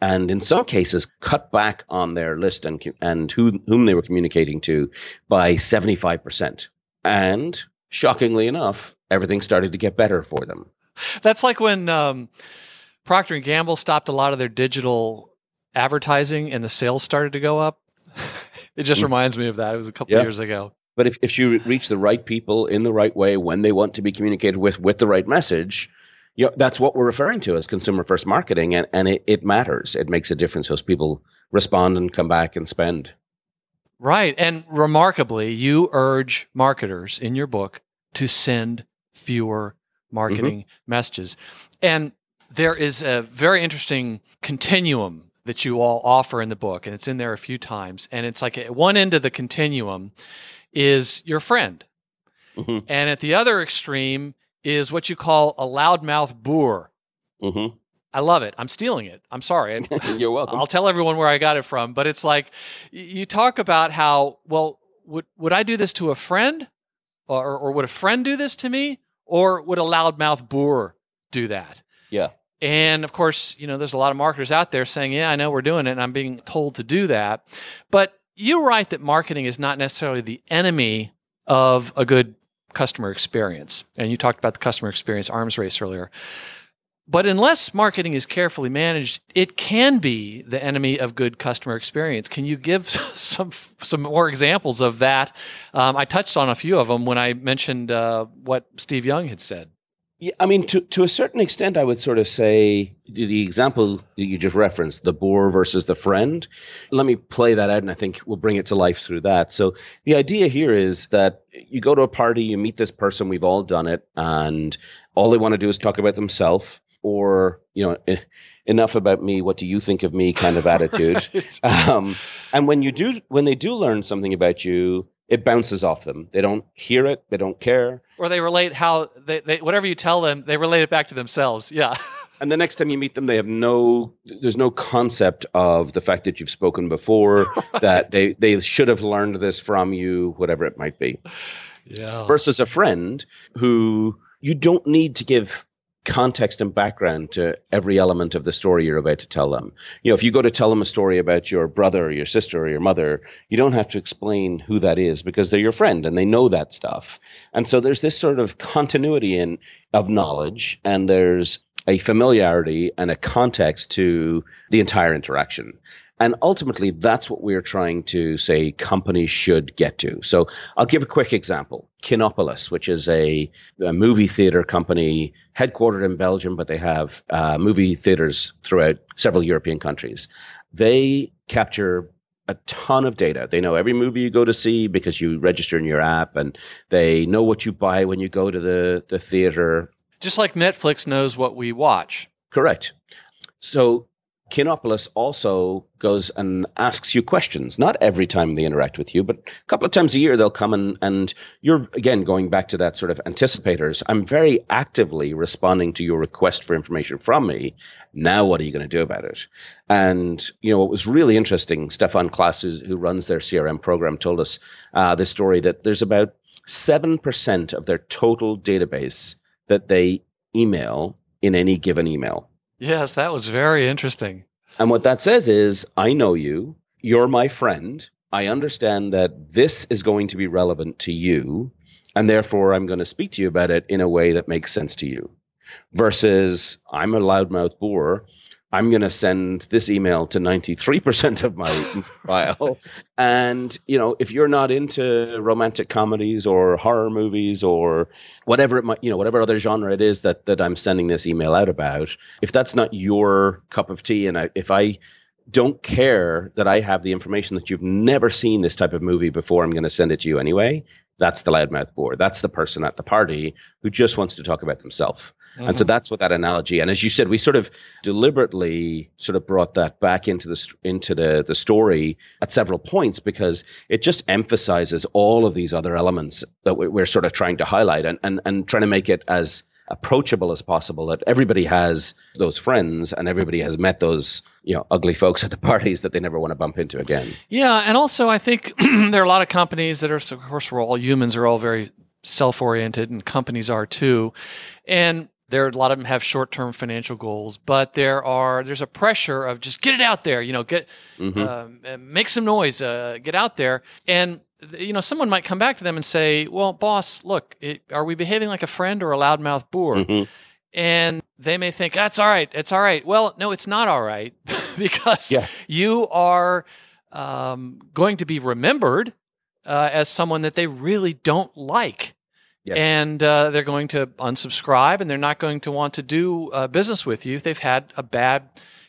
and in some cases cut back on their list and and who, whom they were communicating to by 75%. And shockingly enough, everything started to get better for them. That's like when um, Procter and Gamble stopped a lot of their digital advertising and the sales started to go up. (laughs) it just mm. reminds me of that. It was a couple yep. years ago. But if, if you reach the right people in the right way when they want to be communicated with with the right message, you know, that's what we're referring to as consumer first marketing, and, and it, it matters. It makes a difference as people respond and come back and spend. Right. And remarkably, you urge marketers in your book to send fewer marketing mm-hmm. messages. And there is a very interesting continuum that you all offer in the book, and it's in there a few times. And it's like at one end of the continuum is your friend. Mm-hmm. And at the other extreme is what you call a loudmouth boor. Mm-hmm. I love it. I'm stealing it. I'm sorry. (laughs) You're welcome. I'll tell everyone where I got it from. But it's like you talk about how, well, would, would I do this to a friend? Or, or would a friend do this to me? Or would a loudmouth boor do that? Yeah. And of course, you know, there's a lot of marketers out there saying, yeah, I know we're doing it and I'm being told to do that. But you write that marketing is not necessarily the enemy of a good customer experience. And you talked about the customer experience arms race earlier. But unless marketing is carefully managed, it can be the enemy of good customer experience. Can you give (laughs) some some more examples of that? Um, I touched on a few of them when I mentioned uh, what Steve Young had said. Yeah, I mean, to to a certain extent, I would sort of say the example that you just referenced, the boor versus the friend. Let me play that out, and I think we'll bring it to life through that. So the idea here is that you go to a party, you meet this person, we've all done it, and all they want to do is talk about themselves, or you know, enough about me. What do you think of me? Kind of attitude. (laughs) right. um, and when you do, when they do learn something about you, it bounces off them. They don't hear it. They don't care. Or they relate how they, they whatever you tell them, they relate it back to themselves. Yeah. (laughs) and the next time you meet them, they have no. There's no concept of the fact that you've spoken before. (laughs) right. That they they should have learned this from you, whatever it might be. Yeah. Versus a friend who you don't need to give context and background to every element of the story you're about to tell them. You know, if you go to tell them a story about your brother or your sister or your mother, you don't have to explain who that is because they're your friend and they know that stuff. And so there's this sort of continuity in of knowledge and there's a familiarity and a context to the entire interaction. And ultimately, that's what we're trying to say companies should get to. So I'll give a quick example. Kinepolis, which is a, a movie theater company headquartered in Belgium, but they have uh, movie theaters throughout several European countries. They capture a ton of data. They know every movie you go to see because you register in your app, and they know what you buy when you go to the, the theater. Just like Netflix knows what we watch. Correct. So Kinepolis also goes and asks you questions. Not every time they interact with you, but a couple of times a year they'll come and, and you're again going back to that sort of anticipators. I'm very actively responding to your request for information from me. Now, what are you going to do about it? And you know, what was really interesting, Stefan Klaas, who runs their CRM program, told us uh, this story that there's about seven percent of their total database that they email in any given email. Yes, that was very interesting. And what that says is, I know you, you're my friend. I understand that this is going to be relevant to you, and therefore I'm going to speak to you about it in a way that makes sense to you. Versus, I'm a loudmouth boor I'm going to send this email to 93% of my (laughs) file. And, you know, if you're not into romantic comedies or horror movies or whatever it might, you know, whatever other genre it is that, that I'm sending this email out about, if that's not your cup of tea and I, if I don't care that I have the information that you've never seen this type of movie before, I'm going to send it to you anyway. That's the loudmouth boor. That's the person at the party who just wants to talk about themselves. Mm-hmm. And so mm-hmm. that's what that analogy. And as you said, we sort of deliberately sort of brought that back into the into the the story at several points because it just emphasizes all of these other elements that we're sort of trying to highlight and and and trying to make it as approachable as possible that everybody has those friends and everybody has met those you know ugly folks at the (laughs) parties that they never want to bump into again. Yeah and also i think (clears throat) there are a lot of companies that are of course we're all humans are all very self-oriented and companies are too. And there are a lot of them have short-term financial goals but there are there's a pressure of just get it out there you know get mm-hmm. uh, make some noise uh, get out there. And you know someone might come back to them and say well boss look it, are we behaving like a friend or a loudmouth boor mm-hmm. and they may think that's all right it's all right well no it's not all right (laughs) because yeah. you are um, going to be remembered uh, as someone that they really don't like Yes. And uh, they're going to unsubscribe and they're not going to want to do uh, business with you if they've had a bad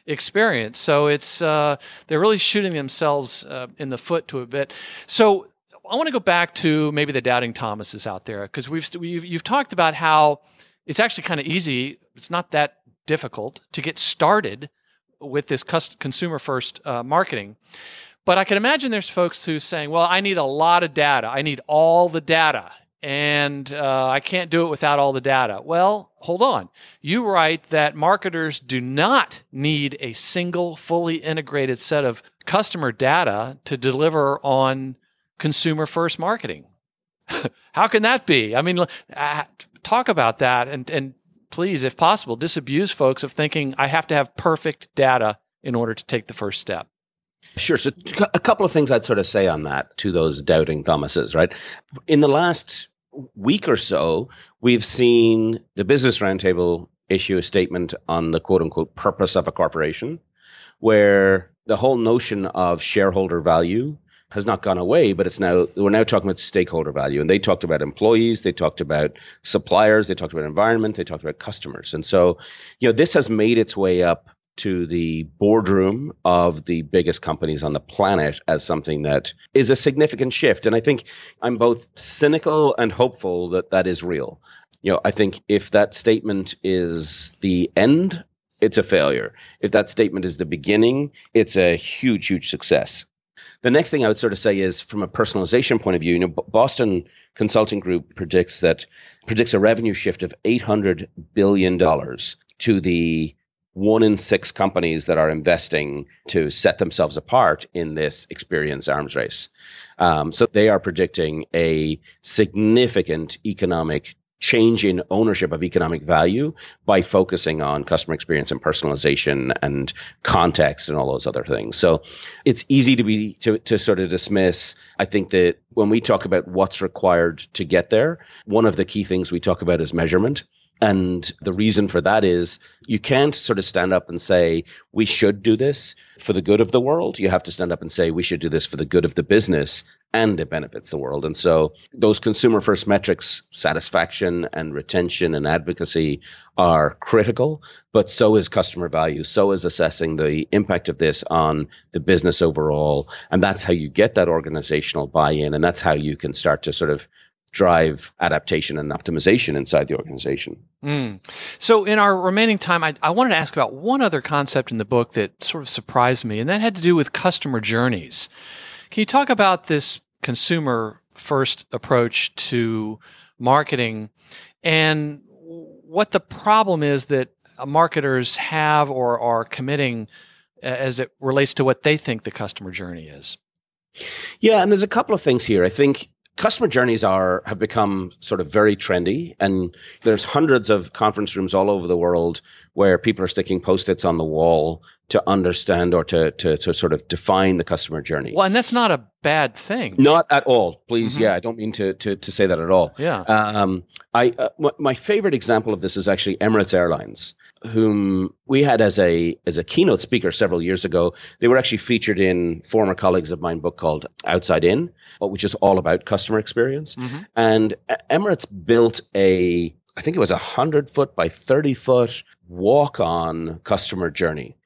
experience. So it's uh, they're really shooting themselves uh, in the foot to a bit. So I want to go back to maybe the doubting Thomases out there because we've, we've you've talked about how it's actually kind of easy. It's not that difficult to get started with this consumer first uh, marketing. But I can imagine there's folks who's saying, "Well, I need a lot of data. I need all the data." and uh, I can't do it without all the data. Well, hold on. You write that marketers do not need a single, fully integrated set of customer data to deliver on consumer first marketing. (laughs) How can that be? I mean, uh, talk about that and, and please, if possible, disabuse folks of thinking I have to have perfect data in order to take the first step. Sure. So, a couple of things I'd sort of say on that to those doubting Thomases, right? In the last week or so, we've seen the Business Roundtable issue a statement on the quote unquote purpose of a corporation, where the whole notion of shareholder value has not gone away, but it's now we're now talking about stakeholder value. And they talked about employees, they talked about suppliers, they talked about environment, they talked about customers. And so, you know, this has made its way up to the boardroom of the biggest companies on the planet as something that is a significant shift. And I think I'm both cynical and hopeful that that is real. You know, I think if that statement is the end, it's a failure. If that statement is the beginning, it's a huge, huge success. The next thing I would sort of say is from a personalization point of view, you know, Boston Consulting Group predicts that predicts a revenue shift of 800 billion dollars to the one in six companies that are investing to set themselves apart in this experience arms race. Um, so they are predicting a significant economic change in ownership of economic value by focusing on customer experience and personalization and context and all those other things. So it's easy to be to, to sort of dismiss. I think that when we talk about what's required to get there, one of the key things we talk about is measurement. And the reason for that is you can't sort of stand up and say, we should do this for the good of the world. You have to stand up and say, we should do this for the good of the business and it benefits the world. And so those consumer first metrics, satisfaction and retention and advocacy are critical, but so is customer value. So is assessing the impact of this on the business overall. And that's how you get that organizational buy in. And that's how you can start to sort of drive adaptation and optimization inside the organization. Mm. So, in our remaining time, I, I, wanted to ask about one other concept in the book that sort of surprised me, and that had to do with customer journeys. Can you talk about this consumer first approach to marketing and what the problem is that marketers have or are committing as it relates to what they think the customer journey is? Yeah, and there's a couple of things here. I think customer journeys are have become sort of very trendy and there's hundreds of conference rooms all over the world where people are sticking post-its on the wall to understand or to to, to sort of define the customer journey well and that's not a bad thing not at all please mm-hmm. yeah i don't mean to, to to say that at all yeah um i uh, my favorite example of this is actually emirates airlines whom we had as a as a keynote speaker several years ago. They were actually featured in former colleagues of mine book called Outside In, which is all about customer experience. Mm-hmm. And Emirates built a I think it was a hundred foot by thirty foot walk on customer journey.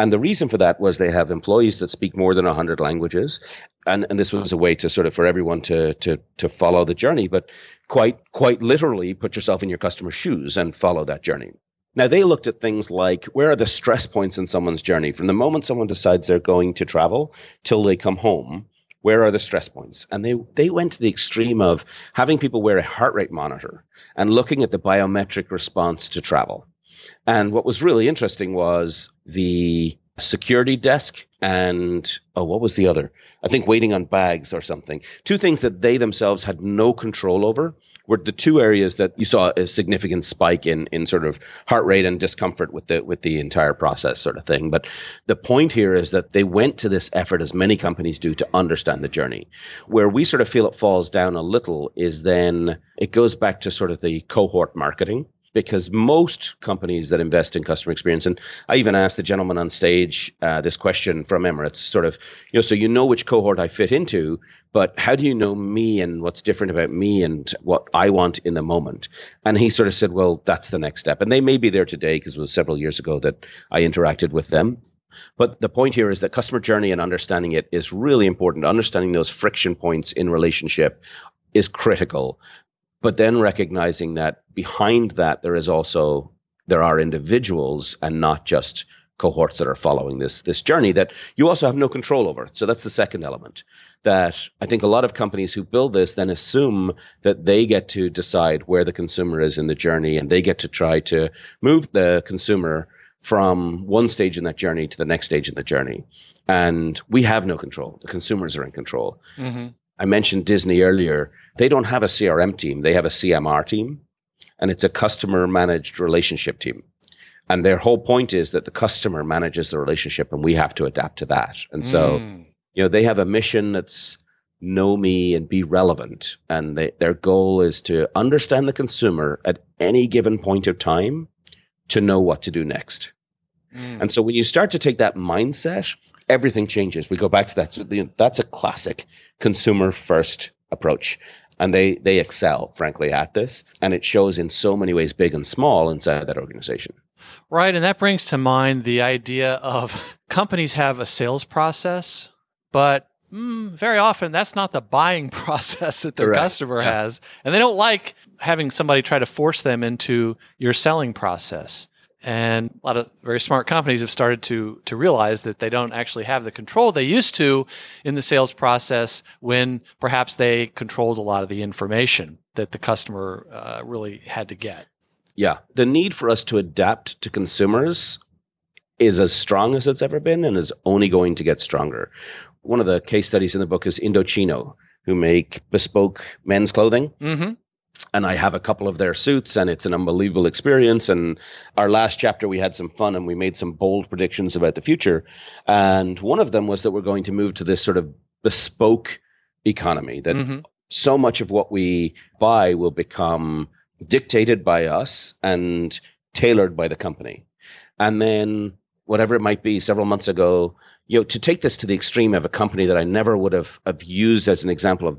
And the reason for that was they have employees that speak more than 100 languages. And, and this was a way to sort of for everyone to, to, to follow the journey, but quite, quite literally put yourself in your customer's shoes and follow that journey. Now, they looked at things like where are the stress points in someone's journey? From the moment someone decides they're going to travel till they come home, where are the stress points? And they, they went to the extreme of having people wear a heart rate monitor and looking at the biometric response to travel. And what was really interesting was the security desk and oh what was the other? I think waiting on bags or something. Two things that they themselves had no control over were the two areas that you saw a significant spike in in sort of heart rate and discomfort with the with the entire process sort of thing. But the point here is that they went to this effort as many companies do to understand the journey. Where we sort of feel it falls down a little is then it goes back to sort of the cohort marketing because most companies that invest in customer experience, and I even asked the gentleman on stage uh, this question from Emirates, sort of, you know, so you know which cohort I fit into, but how do you know me and what's different about me and what I want in the moment? And he sort of said, well, that's the next step. And they may be there today because it was several years ago that I interacted with them. But the point here is that customer journey and understanding it is really important. Understanding those friction points in relationship is critical but then recognizing that behind that there is also there are individuals and not just cohorts that are following this this journey that you also have no control over. So that's the second element. That I think a lot of companies who build this then assume that they get to decide where the consumer is in the journey and they get to try to move the consumer from one stage in that journey to the next stage in the journey. And we have no control. The consumers are in control. Mm-hmm. I mentioned Disney earlier. They don't have a CRM team, they have a CMR team, and it's a customer managed relationship team. And their whole point is that the customer manages the relationship and we have to adapt to that. And so, mm. you know, they have a mission that's know me and be relevant. And they, their goal is to understand the consumer at any given point of time to know what to do next. Mm. And so when you start to take that mindset everything changes. We go back to that. So the, that's a classic consumer first approach. And they, they excel, frankly, at this. And it shows in so many ways, big and small, inside that organization. Right. And that brings to mind the idea of (laughs) companies have a sales process, but mm, very often that's not the buying (laughs) process that their customer yeah. has. And they don't like having somebody try to force them into your selling process. And a lot of very smart companies have started to to realize that they don't actually have the control they used to in the sales process when perhaps they controlled a lot of the information that the customer uh, really had to get. Yeah, the need for us to adapt to consumers is as strong as it's ever been and is only going to get stronger. One of the case studies in the book is Indochino, who make bespoke men's clothing. Mm-hmm and I have a couple of their suits, and it's an unbelievable experience. And our last chapter, we had some fun and we made some bold predictions about the future. And one of them was that we're going to move to this sort of bespoke economy, that mm-hmm. so much of what we buy will become dictated by us and tailored by the company. And then, whatever it might be, several months ago, you know, to take this to the extreme of a company that I never would have, have used as an example of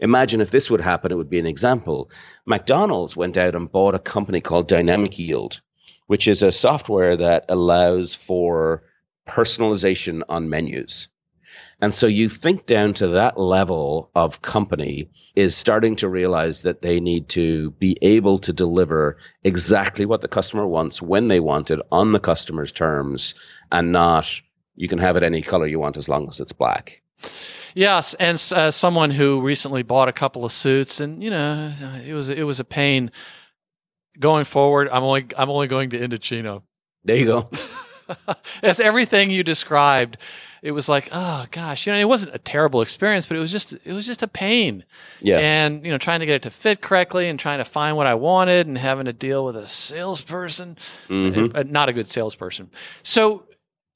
Imagine if this would happen, it would be an example. McDonald's went out and bought a company called Dynamic Yield, which is a software that allows for personalization on menus. And so you think down to that level of company is starting to realize that they need to be able to deliver exactly what the customer wants when they want it on the customer's terms and not you can have it any color you want as long as it's black. Yes, and uh, someone who recently bought a couple of suits, and you know, it was it was a pain. Going forward, I'm only I'm only going to Indochino. There you go. (laughs) That's everything you described. It was like, oh gosh, you know, it wasn't a terrible experience, but it was just it was just a pain. Yeah. And you know, trying to get it to fit correctly and trying to find what I wanted and having to deal with a salesperson, mm-hmm. Uh, not a good salesperson. So,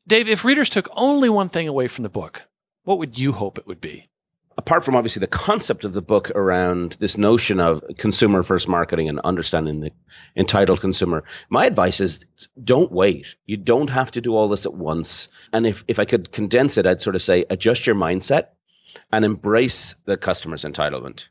Dave, if readers took only one thing away from the book, what would you hope it would be? Apart from obviously the concept of the book around this notion of consumer first marketing and understanding the entitled consumer, my advice is don't wait. You don't have to do all this at once. And if, if I could condense it, I'd sort of say adjust your mindset and embrace the customer's entitlement.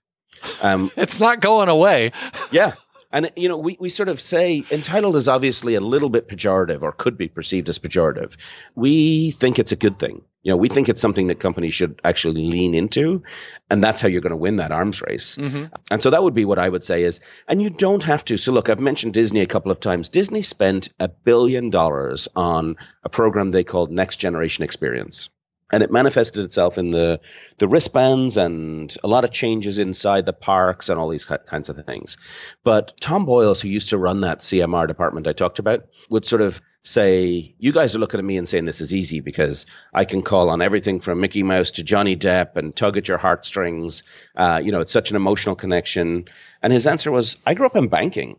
Um, (laughs) it's not going away. (laughs) yeah. And you know, we, we sort of say entitled is obviously a little bit pejorative or could be perceived as pejorative. We think it's a good thing. You know, we think it's something that companies should actually lean into, and that's how you're going to win that arms race. Mm-hmm. And so that would be what I would say is, and you don't have to. So look, I've mentioned Disney a couple of times. Disney spent a billion dollars on a program they called Next Generation Experience and it manifested itself in the the wristbands and a lot of changes inside the parks and all these kinds of things. But Tom Boyles, who used to run that CMR department I talked about, would sort of say, "You guys are looking at me and saying this is easy because I can call on everything from Mickey Mouse to Johnny Depp and tug at your heartstrings. Uh, you know, it's such an emotional connection." And his answer was, "I grew up in banking."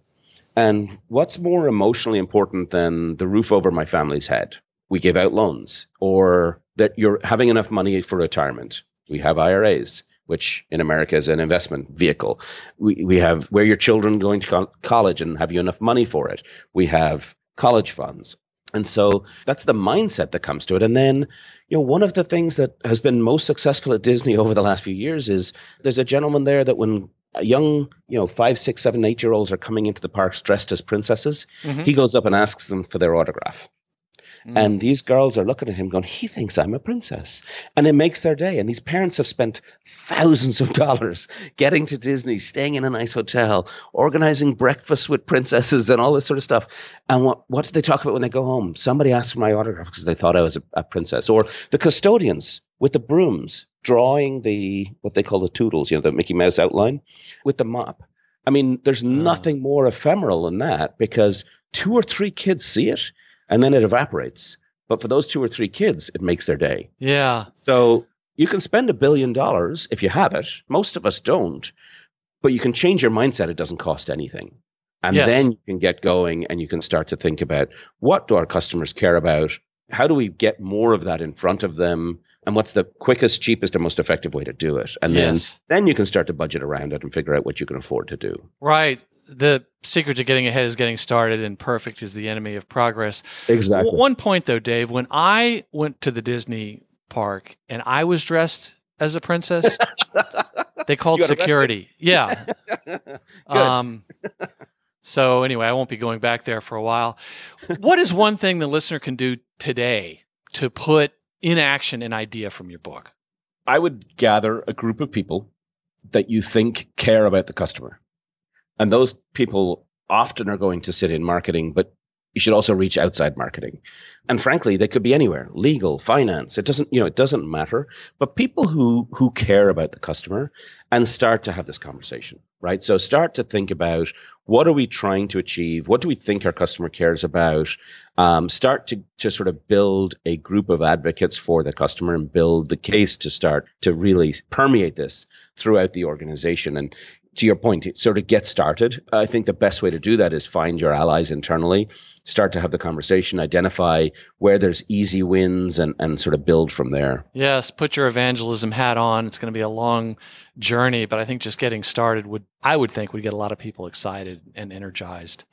And what's more emotionally important than the roof over my family's head? We give out loans, or that you're having enough money for retirement. We have IRAs. which in America is an investment vehicle. We, we have where your children going to co- college and have you enough money for it. We have college funds. And so that's the mindset that comes to it. And then, you know, one of the things that has been most successful at Disney over the last few years is there's a gentleman there that when young, you know, five, six, seven, eight year olds are coming into the parks dressed as princesses, mm-hmm. he goes up and asks them for their autograph. Mm. And these girls are looking at him going, he thinks I'm a princess. And it makes their day. And these parents have spent thousands of (laughs) dollars getting to Disney, staying in a nice hotel, organizing breakfast with princesses and all this sort of stuff. And what, what do they talk about when they go home? Somebody asked for my autograph because they thought I was a, a princess. Or the custodians with the brooms drawing the, what they call the toodles, you know, the Mickey Mouse outline with the mop. I mean, there's oh. nothing more ephemeral than that because two or three kids see it and then it evaporates. But for those two or three kids, it makes their day. Yeah. So you can spend a billion dollars if you have it. Most of us don't, but you can change your mindset. It doesn't cost anything. And yes. then you can get going and you can start to think about what do our customers care about? How do we get more of that in front of them? And what's the quickest, cheapest, and most effective way to do it? And yes. then, then you can start to budget around it and figure out what you can afford to do. Right the secret to getting ahead is getting started, and perfect is the enemy of progress. Exactly. W- one point though, Dave, when I went to the Disney park and I was dressed as a princess, (laughs) they called security. Yeah. (laughs) um. So anyway, I won't be going back there for a while. What is one thing the listener can do today to put in action an idea from your book? I would gather a group of people that you think care about the customer and those people often are going to sit in marketing, but you should also reach outside marketing. And frankly, they could be anywhere, legal, finance. It doesn't, you know, it doesn't matter. But people who who care about the customer and start to have this conversation, right? So start to think about what are we trying to achieve? What do we think our customer cares about? Um, start to to sort of build a group of advocates for the customer and build the case to start to really permeate this throughout the organization. And to your point, sort of get started. I think the best way to do that is find your allies internally, start to have the conversation, identify where there's easy wins, and, and sort of build from there. Yes, put your evangelism hat on. It's going to be a long journey, but I think just getting started would, I would think, would get a lot of people excited and energized.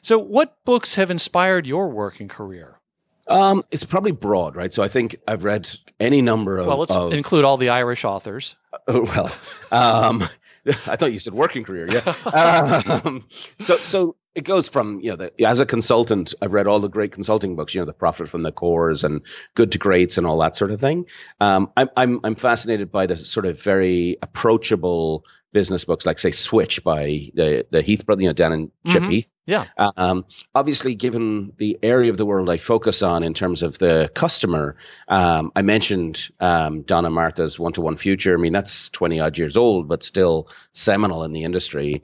So, what books have inspired your work and career? Um, it's probably broad, right? So I think I've read any number of. Well, let's of, include all the Irish authors. Uh, well, um, (laughs) I thought you said working career. Yeah. um, (laughs) so so it goes from you know the, as a consultant, I've read all the great consulting books. You know, the Profit from the Cores and Good to Greats and all that sort of thing. Um, I'm I'm I'm fascinated by the sort of very approachable business books, like say Switch by the the Heath brother, you know, Dan and Chip mm-hmm. Heath. Yeah. Um, obviously, given the area of the world I focus on in terms of the customer, um, I mentioned um, Don and Martha's One to One Future. I mean, that's twenty odd years old, but still seminal in the industry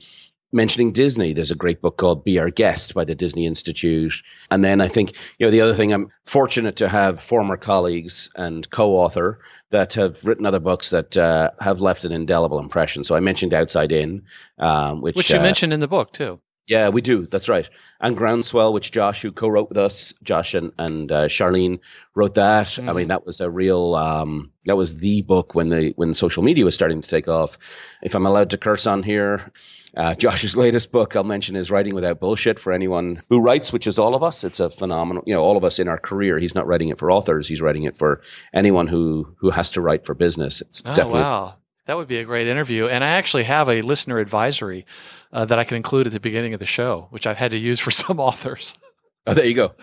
mentioning Disney, there's a great book called Be Our Guest by the Disney Institute. And then I think, you know, the other thing, I'm fortunate to have former colleagues and co author that have written other books that uh, have left an indelible impression. So I mentioned Outside In, um, which, which you uh, mentioned in the book too. Yeah, we do. That's right. And Groundswell, which Josh, who co-wrote with us, Josh and, and uh, Charlene wrote that. Mm. I mean, mm-hmm. that was a real. Um, that was the book when the when social media was starting to take off. If I'm allowed to curse on here, uh, Josh's latest book, I'll mention, is Writing Without Bullshit for anyone who writes, which is all of us. It's a phenomenal, you know, all of us in our career. He's not writing it for authors; he's writing it for anyone who who has to write for business. It's oh, definitely wow. That would be a great interview. And I actually have a listener advisory uh, that I can include at the beginning of the show, which I've had to use for (laughs) some authors. Oh, there you go.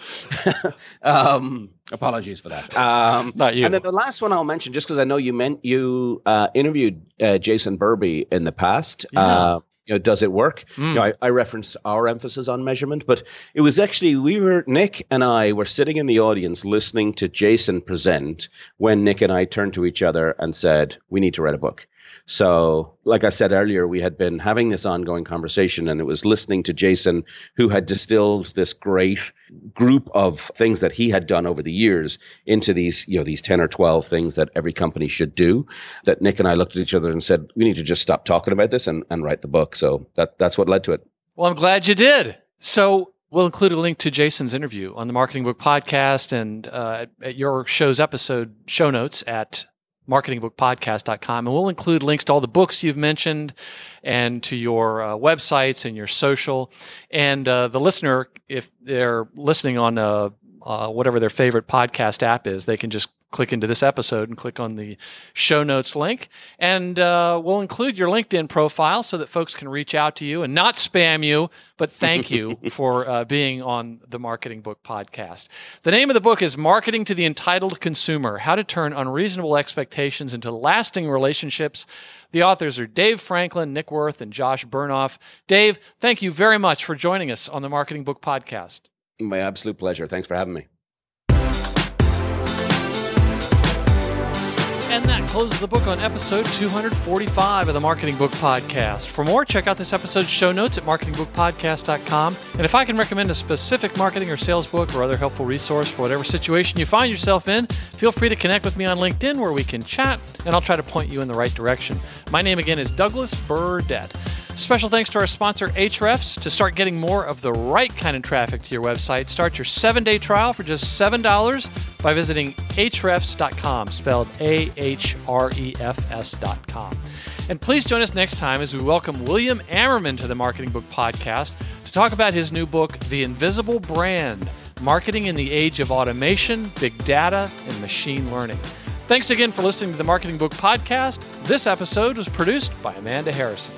(laughs) um, apologies for that. Um, Not you. And then the last one I'll mention, just because I know you meant you uh, interviewed uh, Jason Burby in the past. Yeah. You know, does it work? Mm. You know, I, I referenced our emphasis on measurement, but it was actually we were Nick and I were sitting in the audience listening to Jason present when Nick and I turned to each other and said, "We need to write a book." So, like I said earlier, we had been having this ongoing conversation, and it was listening to Jason, who had distilled this great group of things that he had done over the years into these, you know, these 10 or 12 things that every company should do. That Nick and I looked at each other and said, we need to just stop talking about this and, and write the book. So that that's what led to it. Well, I'm glad you did. So We'll include a link to Jason's interview on the Marketing Book Podcast and uh, at your show's episode show notes at marketingbookpodcast.com. And we'll include links to all the books you've mentioned and to your uh, websites and your social. And uh, the listener, if they're listening on uh, uh whatever their favorite podcast app is, they can just click into this episode and click on the show notes link. And uh, we'll include your LinkedIn profile so that folks can reach out to you and not spam you, but thank you (laughs) for uh, being on the Marketing Book podcast. The name of the book is Marketing to the Entitled Consumer How to Turn Unreasonable Expectations into Lasting Relationships. The authors are Dave Frankland, Nick Worth, and Josh Bernoff. Dave, thank you very much for joining us on the Marketing Book podcast. My absolute pleasure. Thanks for having me. And that closes the book on episode 245 of the Marketing Book Podcast. For more, check out this episode's show notes at marketingbookpodcast.com. And if I can recommend a specific marketing or sales book or other helpful resource for whatever situation you find yourself in, feel free to connect with me on LinkedIn where we can chat and I'll try to point you in the right direction. My name again is Douglas Burdett. Special thanks to our sponsor, Ahrefs. To start getting more of the right kind of traffic to your website, start your seven day trial for just $7 by visiting ahrefs.com, spelled A H R E F S.com. And please join us next time as we welcome William Ammerman to the Marketing Book Podcast to talk about his new book, The Invisible Brand Marketing in the Age of Automation, Big Data, and Machine Learning. Thanks again for listening to the Marketing Book Podcast. This episode was produced by Amanda Harrison.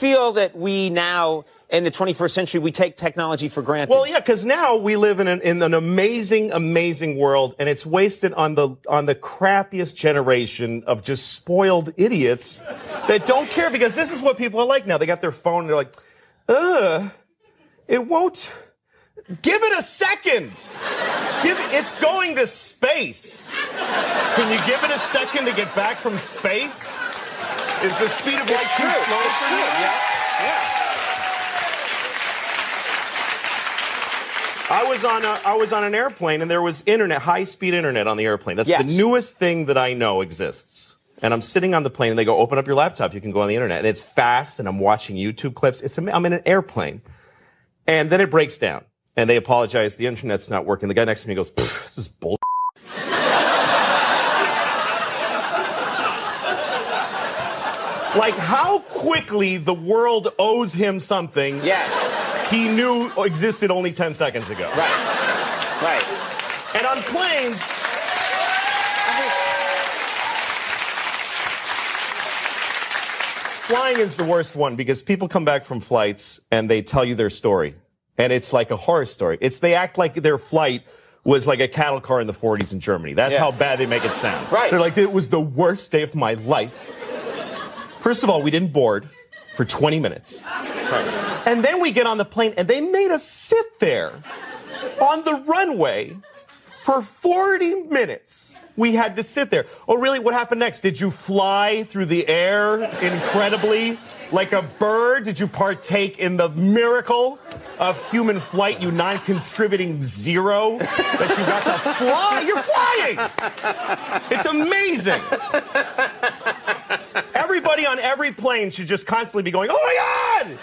Feel that we now in the 21st century we take technology for granted? Well, yeah, because now we live in an, in an amazing, amazing world, and it's wasted on the on the crappiest generation of just spoiled idiots that don't care. Because this is what people are like now. They got their phone, and they're like, "Ugh, it won't." Give it a second. Give it's going to space. Can you give it a second to get back from space? Is the speed of light too slow for you? Yeah. Yeah. I was on a, I was on an airplane and there was internet, high speed internet on the airplane. That's yes. the newest thing that I know exists. And I'm sitting on the plane and they go, open up your laptop, you can go on the internet. And it's fast and I'm watching YouTube clips. It's I'm in an airplane. And then it breaks down. And they apologize, the internet's not working. The guy next to me goes, this is bull. Like how quickly the world owes him something. Yes. He knew existed only 10 seconds ago. Right. Right. And on planes, flying is the worst one because people come back from flights and they tell you their story. And it's like a horror story. It's they act like their flight was like a cattle car in the 40s in Germany. That's yeah. how bad they make it sound. Right. They're like, it was the worst day of my life. First of all, we didn't board for 20 minutes. And then we get on the plane and they made us sit there on the runway for 40 minutes. We had to sit there. Oh, really? What happened next? Did you fly through the air incredibly like a bird? Did you partake in the miracle of human flight, you non contributing zero that you got to fly? You're flying! It's amazing everybody on every plane should just constantly be going, oh my God!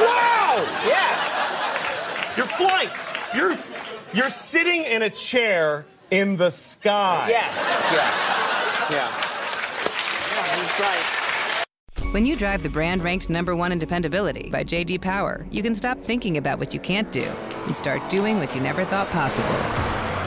Wow! Yes! You're flying. You're, you're sitting in a chair in the sky. Yes. Yeah. Yeah. Yeah, he's right. When you drive the brand ranked number one in dependability by JD Power, you can stop thinking about what you can't do and start doing what you never thought possible.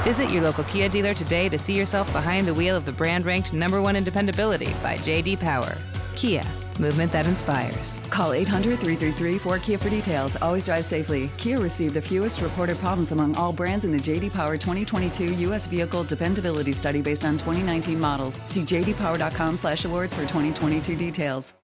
Visit your local Kia dealer today to see yourself behind the wheel of the brand ranked number one in dependability by JD Power. Kia, movement that inspires. Call 800 333 4KIA for details. Always drive safely. Kia received the fewest reported problems among all brands in the JD Power 2022 U.S. Vehicle Dependability Study based on 2019 models. See jdpower.com slash awards for 2022 details.